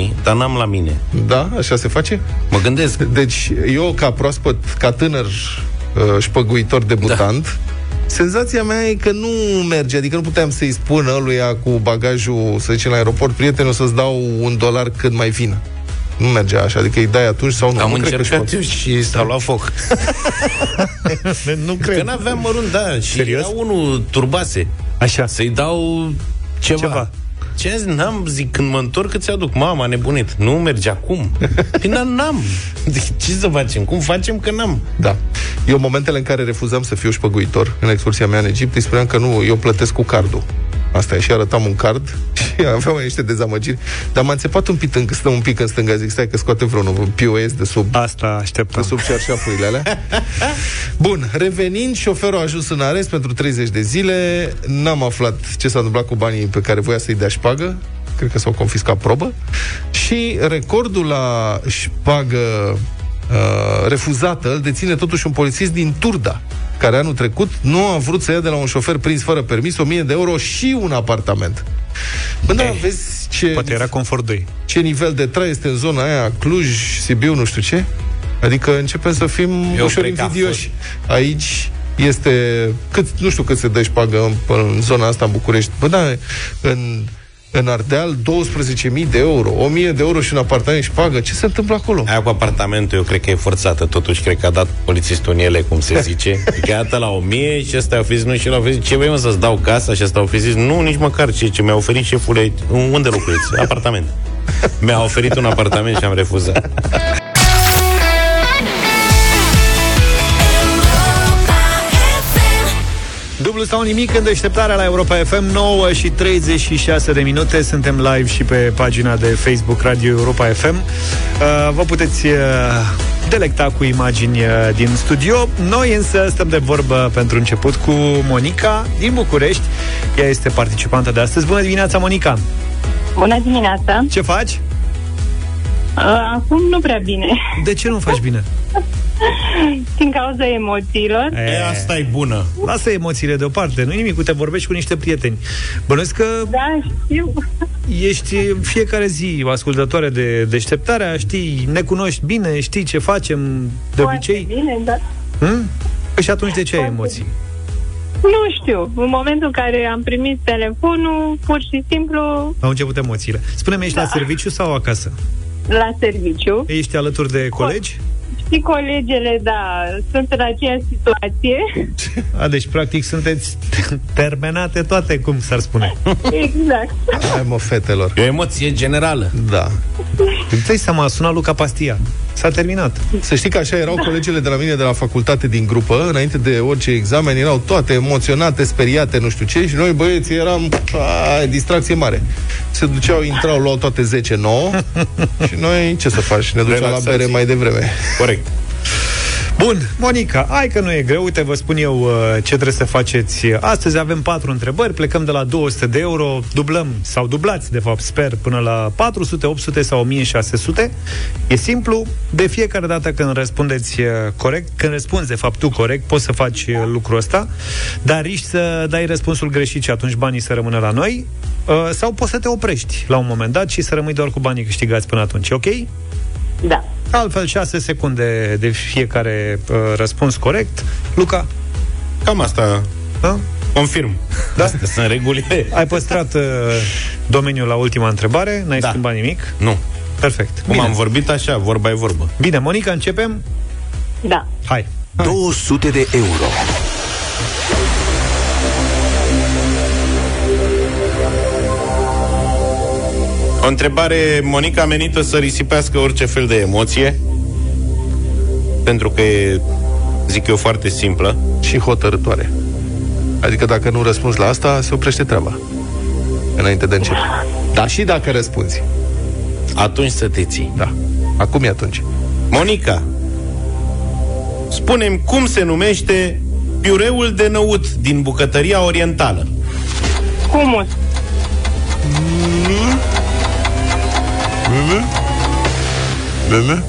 12.000, dar n-am la mine. Da? Așa se face? Mă gândesc. Deci, eu, ca proaspăt, ca tânăr uh, șpăguitor debutant, da. Senzația mea e că nu merge, adică nu puteam să-i spun ăluia cu bagajul, să zicem, la aeroport, prietenul, să-ți dau un dolar cât mai vină. Nu mergea așa, adică îi dai atunci sau nu. Am nu încercat eu și s-a luat foc. nu cred. Că n-aveam mărunt, da, și Serios? era unul turbase. Așa. Să-i dau ceva. ceva. Ce zis? N-am, zic, când mă întorc îți aduc. Mama, nebunit. Nu merge acum. Păi n-am. Ce să facem? Cum facem că n-am? Da. Eu, momentele în care refuzam să fiu șpăguitor în excursia mea în Egipt, îi spuneam că nu, eu plătesc cu cardul. Asta e, și arătam un card și aveam niște dezamăgiri. Dar m-a înțepat un pic, în, stă un pic în stânga, zic, stai că scoate vreunul POS de sub... Asta așteptam. De sub șarșafurile alea. Bun, revenind, șoferul a ajuns în arest pentru 30 de zile. N-am aflat ce s-a întâmplat cu banii pe care voia să-i dea șpagă. Cred că s-au confiscat probă. Și recordul la șpagă uh, refuzată îl deține totuși un polițist din Turda, care anul trecut nu a vrut să ia de la un șofer prins fără permis 1000 de euro și un apartament. Bă, da, vezi ce... Poate era confort 2. Ce nivel de trai este în zona aia, Cluj, Sibiu, nu știu ce. Adică începem să fim Eu ușor cred că a invidioși. Aici este, cât, nu știu cât se dă șpagă în, în zona asta în București. Bă, da, în, în Ardeal 12.000 de euro, 1.000 de euro și un apartament și pagă. Ce se întâmplă acolo? Aia cu apartamentul, eu cred că e forțată. Totuși, cred că a dat polițistul în ele, cum se zice. Adică iată la 1000 și ăsta au fi zis, nu, și el au fi zis, ce vrei mă să-ți dau casa? Și ăsta au fi zis, nu, nici măcar ce, ce mi-a oferit șeful, e- unde locuiți? Apartament. Mi-a oferit un apartament și am refuzat. Dublu sau nimic în deșteptarea la Europa FM 9 și 36 de minute Suntem live și pe pagina de Facebook Radio Europa FM uh, Vă puteți uh, delecta cu imagini uh, din studio Noi însă stăm de vorbă pentru început cu Monica din București Ea este participantă de astăzi Bună dimineața, Monica! Bună dimineața! Ce faci? Uh, Acum nu prea bine. De ce nu faci bine? Din cauza emoțiilor. E, asta e bună. Lasă emoțiile deoparte, nu nimic, te vorbești cu niște prieteni. Bănuiesc că Da, știu. ești în fiecare zi o ascultătoare de deșteptarea, știi, ne cunoști bine, știi ce facem de Foarte obicei. bine, da. Hm? Păi și atunci de ce ai emoții? Nu știu. În momentul în care am primit telefonul, pur și simplu Au început emoțiile. Spune-mi, ești Da. la serviciu sau acasă? la serviciu. Ești alături de colegi? Și colegele, da, sunt în aceeași situație. A, deci practic sunteți terminate toate, cum s-ar spune. Exact. Hai mă, fetelor. E o emoție generală. Da. Îți dai seama, a sunat Luca Pastia. S-a terminat. Să știi că așa erau colegele de la mine de la facultate din grupă, înainte de orice examen, erau toate emoționate, speriate, nu știu ce, și noi băieții eram, a, distracție mare. Se duceau, intrau, luau toate 10-9 și noi, ce să faci, ne duceam la Relaxați. bere mai devreme. Corect. Bun, Monica, hai că nu e greu, uite, vă spun eu uh, ce trebuie să faceți. Astăzi avem patru întrebări, plecăm de la 200 de euro, dublăm, sau dublați, de fapt, sper, până la 400, 800 sau 1600. E simplu, de fiecare dată când răspundeți uh, corect, când răspunzi, de fapt, tu corect, poți să faci uh, lucrul ăsta, dar riști să dai răspunsul greșit și atunci banii să rămână la noi, uh, sau poți să te oprești la un moment dat și să rămâi doar cu banii câștigați până atunci, ok? Da. Altfel, 6 secunde de fiecare uh, răspuns corect. Luca? Cam asta Da? confirm. Da? Astea sunt regulile. Ai păstrat uh, domeniul la ultima întrebare? N-ai Da. schimbat nimic? Nu. Perfect. Cum Bine. am vorbit așa, vorba e vorbă. Bine, Monica, începem? Da. Hai. 200 de euro. O întrebare, Monica, menită să risipească orice fel de emoție, pentru că e, zic eu, foarte simplă. Și hotărătoare. Adică dacă nu răspunzi la asta, se oprește treaba. Înainte de început. Dar și dacă răspunzi. Atunci să te ții. Da. Acum e atunci. Monica, spunem cum se numește piureul de năut din bucătăria orientală. Humus. Bebe?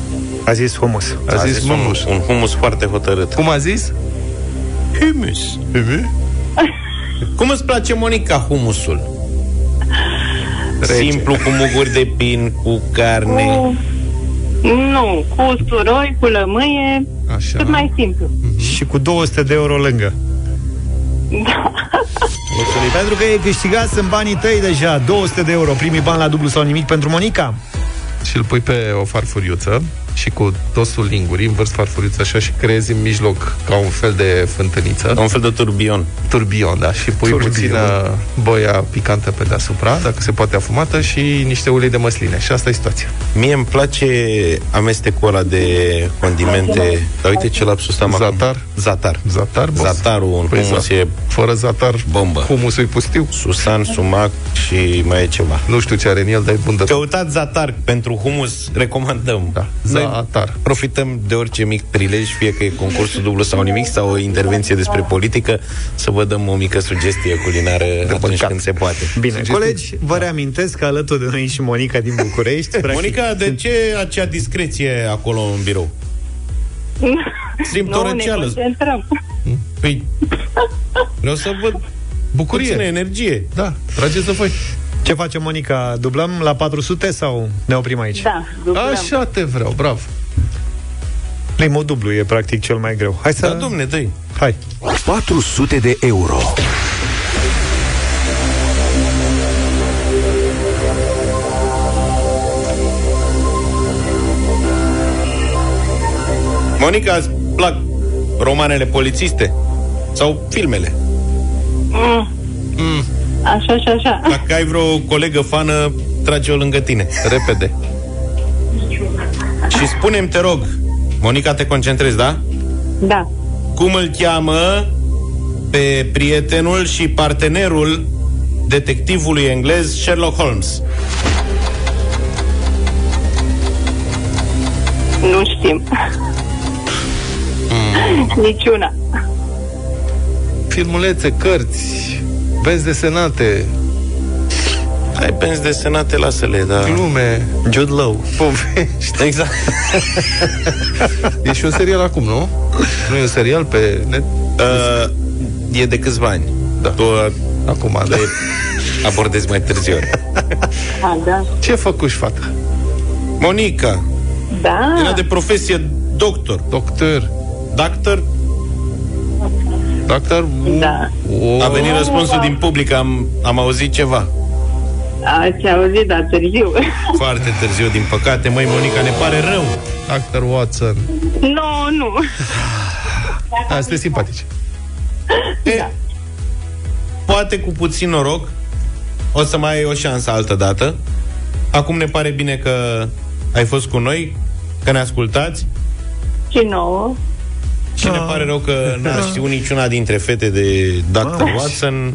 A zis humus. A zis un, humus. un humus foarte hotărât. Cum a zis? Humus. Bebe? Cum îți place, Monica, humusul? Rece. Simplu, cu muguri de pin, cu carne. Cu... Nu, cu usturoi, cu lămâie, Așa. cât mai simplu. Și cu 200 de euro lângă. Mulțumim. Pentru că e câștigat, sunt banii tăi deja 200 de euro, primii bani la dublu sau nimic pentru Monica Și îl pui pe o farfuriuță și cu tosul lingurii, învârți farfuriuța așa și creezi în mijloc ca un fel de fântâniță. Un fel de turbion. Turbion, da. Și pui Turbion. puțină boia picantă pe deasupra, dacă se poate afumată, și niște ulei de măsline. Și asta e situația. Mie îmi place amestecul ăla de condimente. Dar uite ce lapsus am acum. Zatar? Zatar. Zatar, boss? Zatarul în Păi humus za- e Fără zatar, bombă. humusul e pustiu. Susan, sumac și mai e ceva. Nu știu ce are în el, dar e bun de tot. Căutați zatar pentru humus, recomandăm. Da, Noi zatar. profităm de orice mic prilej, fie că e concursul dublu sau nimic, sau o intervenție despre politică, să vă dăm o mică sugestie culinară atunci mâncat. când se poate. Bine, colegi, vă reamintesc că alături de noi și Monica din București practic, Monica, de ce acea discreție acolo în birou? Simt o nu, ne răceală. concentrăm. Păi, vreau să văd Bucurie. puțină energie. Da, trageți de voi. Ce face Monica? Dublăm la 400 sau ne oprim aici? Da, dublăm. Așa te vreau, bravo. Primul dublu e practic cel mai greu. Hai să... Da, domne, dă Hai. 400 de euro. Monica, îți plac romanele polițiste? Sau filmele? Mm. Mm. Așa și așa. Dacă ai vreo colegă fană, trage-o lângă tine. Repede. Și spune-mi, te rog, Monica, te concentrezi, da? Da. Cum îl cheamă pe prietenul și partenerul detectivului englez Sherlock Holmes? Nu știm. Mm. Niciuna. Filmulețe, cărți, benzi desenate, Ai benzi desenate, lasă-le, da. glume, Jude Law. povești. Exact. E și un serial acum, nu? Nu e un serial pe net? Uh, e de câțiva ani. Da. Tu uh, Acum, da. le abordezi mai târziu. A, da. Ce făcuși, fata? Monica, Da. era de profesie doctor. Doctor. Doctor? Doctor? Da. O... A venit răspunsul din public, am, am auzit ceva. Ați auzit, dar târziu. Foarte târziu, din păcate. Măi, Monica, ne pare rău. Doctor Watson. Nu, nu. A, sunteți simpatici. E, poate cu puțin noroc o să mai ai o șansă altă dată. Acum ne pare bine că ai fost cu noi, că ne ascultați Și nouă. Și ne pare rău că n-a știut niciuna dintre fete de Dr. Watson.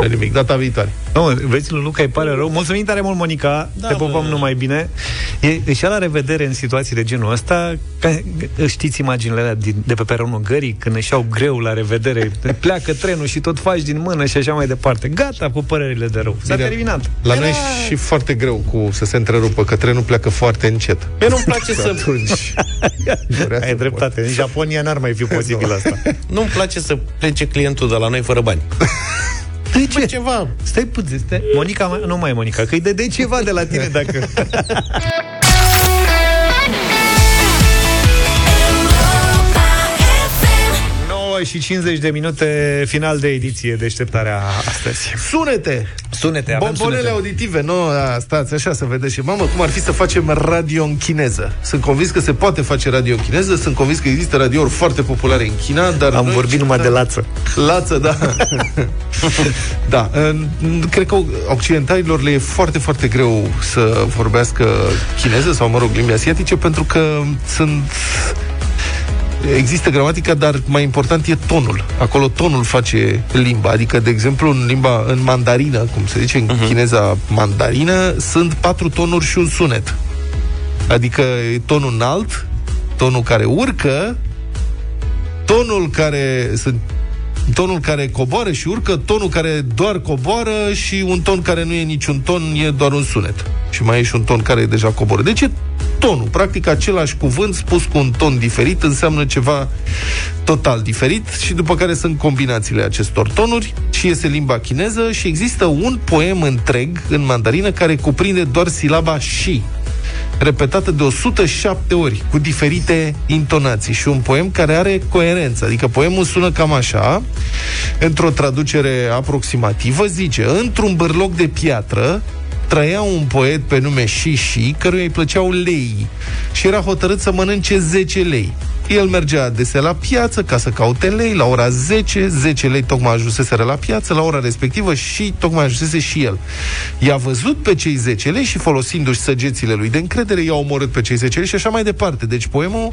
De nimic, data viitoare. Nu, vezi, lui Luca îi pare rău. Mulțumim tare mult, Monica. Da, Te pupăm bă. numai bine. E, își ia la revedere în situații de genul ăsta. Ca, știți imaginile alea din, de pe peronul gării, când își iau greu la revedere, pleacă trenul și tot faci din mână și așa mai departe. Gata cu părările de rău. S-a Bine, terminat. La noi e și foarte greu cu să se întrerupă, că trenul pleacă foarte încet. Mie nu-mi place să Atunci, vrea Ai să dreptate. În Japonia n-ar mai fi posibil asta. nu-mi place să plece clientul de la noi fără bani. De ce? Ceva. Stai puțin, stai. Monica, mai- nu mai e Monica, că îi dădeai ceva de la tine dacă... 9 și 50 de minute, final de ediție, deșteptarea astăzi. Sunete! Sunete, avem Bombonele sunete. auditive, nu, a, stați așa să vedeți și mamă, cum ar fi să facem radio în chineză. Sunt convins că se poate face radio în chineză, sunt convins că există radiouri foarte populare în China, dar Am noi- vorbit numai de lață. Lață, da. da, în- cred că occidentalilor le e foarte, foarte greu să vorbească chineză sau, mă rog, limbi asiatice, pentru că sunt Există gramatica, dar mai important e tonul. Acolo tonul face limba. Adică, de exemplu, în limba, în mandarină, cum se zice în uh-huh. chineza mandarină, sunt patru tonuri și un sunet. Adică e tonul înalt, tonul care urcă, tonul care sunt tonul care coboară și urcă, tonul care doar coboară și un ton care nu e niciun ton, e doar un sunet. Și mai e și un ton care e deja coboră. Deci e tonul. Practic același cuvânt spus cu un ton diferit înseamnă ceva total diferit și după care sunt combinațiile acestor tonuri și iese limba chineză și există un poem întreg în mandarină care cuprinde doar silaba și repetată de 107 ori, cu diferite intonații și un poem care are coerență. Adică poemul sună cam așa, într-o traducere aproximativă, zice, într-un bârloc de piatră trăia un poet pe nume Shishi, căruia îi plăceau lei și era hotărât să mănânce 10 lei. El mergea adesea la piață ca să caute lei, la ora 10, 10 lei tocmai ajunseseră la piață, la ora respectivă și tocmai ajunsese și el. I-a văzut pe cei 10 lei și folosindu-și săgețile lui de încredere, i-a omorât pe cei 10 lei și așa mai departe. Deci poemul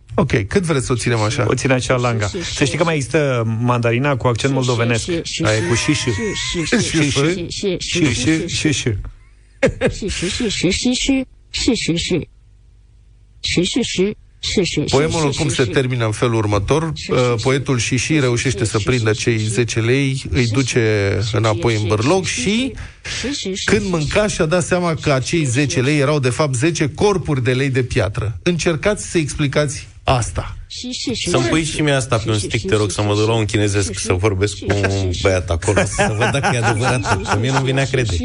Ok, cât vreți să o ținem așa? O ține așa langa. Să știi că mai există mandarina cu accent moldovenesc. Aia e cu și și. Și și și și. Poemul cum se termină în felul următor. Poetul Șiși reușește să prindă cei 10 lei, îi duce înapoi în bărloc și când mânca și-a dat seama că acei 10 lei erau de fapt 10 corpuri de lei de piatră. Încercați să explicați asta. Să-mi pui și mie asta pe un stick, te rog, să mă duc la un chinezesc să vorbesc cu un băiat acolo, să văd dacă e adevărat. Că mie nu vine a crede.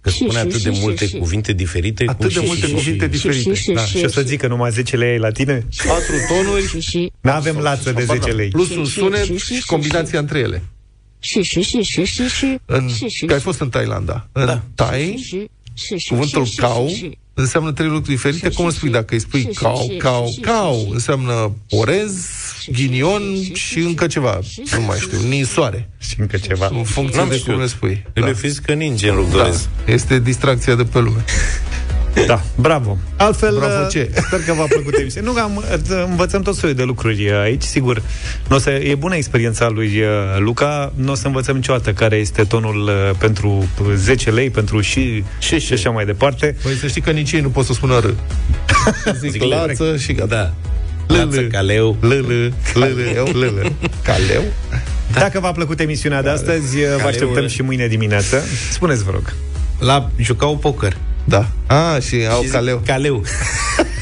Că spune atât de multe cuvinte diferite. Atât de multe cuvinte diferite. Da. Și o să zică numai 10 lei la tine? 4 tonuri. Nu avem lață de 10 lei. Plus un sunet și combinația între ele. Și, și, și, și, și, și, Că ai fost în Thailanda. În Thai, cuvântul cau înseamnă trei lucruri diferite. Cum îl spui dacă îi spui cow, cow, cow? Înseamnă orez, ghinion și încă ceva. Nu mai știu, ninsoare. Și încă ceva. În funcție N-am de știut. cum le spui. Îl fizică ninja în loc de Da. orez. Este distracția de pe lume. Da, bravo. Altfel, Bravo uh, ce? sper că v-a plăcut emisiunea. Nu, că am, uh, învățăm tot soiul de lucruri uh, aici, sigur. N-o să, e bună experiența lui uh, Luca, nu o să învățăm niciodată care este tonul uh, pentru 10 lei, pentru și, și, și așa mai departe. Păi să știi că nici ei nu pot să spună R. Zic, Zic lață și gata. Da. Lață, caleu. Lâlă, lâlă, lâlă. Caleu? Da. Dacă v-a plăcut emisiunea de astăzi, uh, vă așteptăm și mâine dimineață. Spuneți, vă rog. La jucau poker. Da. A, și au Și zic, caleu. Caleu.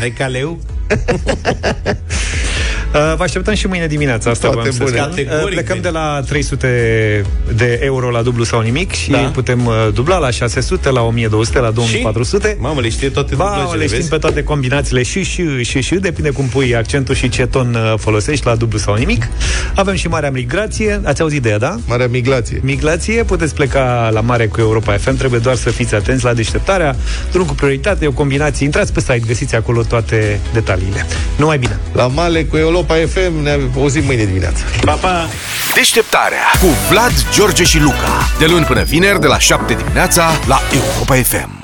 Ai caleu? Uh, Vă așteptăm și mâine dimineața, asta Toate vreau să bune. spun. Categoric. Uh, Plecăm de la 300 de euro la dublu sau nimic și Da. putem uh, dubla la 600, la 1200, la 2400. Mamă, le știe toate Ba, dublajele, le știm vezi? pe toate combinațiile și, și, și, și, depinde cum pui accentul și ce ton uh, folosești la dublu sau nimic. Avem și Marea Migrație, ați auzit de ea, da? Marea migrație. Migrație, puteți pleca la mare cu Europa FM, trebuie doar să fiți atenți la deșteptarea, drum cu prioritate, o combinație. Intrați pe site, găsiți acolo toate detaliile. Numai bine! La Male cu Europa FM ne auzim mâine dimineața. Pa, pa! Deșteptarea cu Vlad, George și Luca. De luni până vineri, de la 7 dimineața, la Europa FM.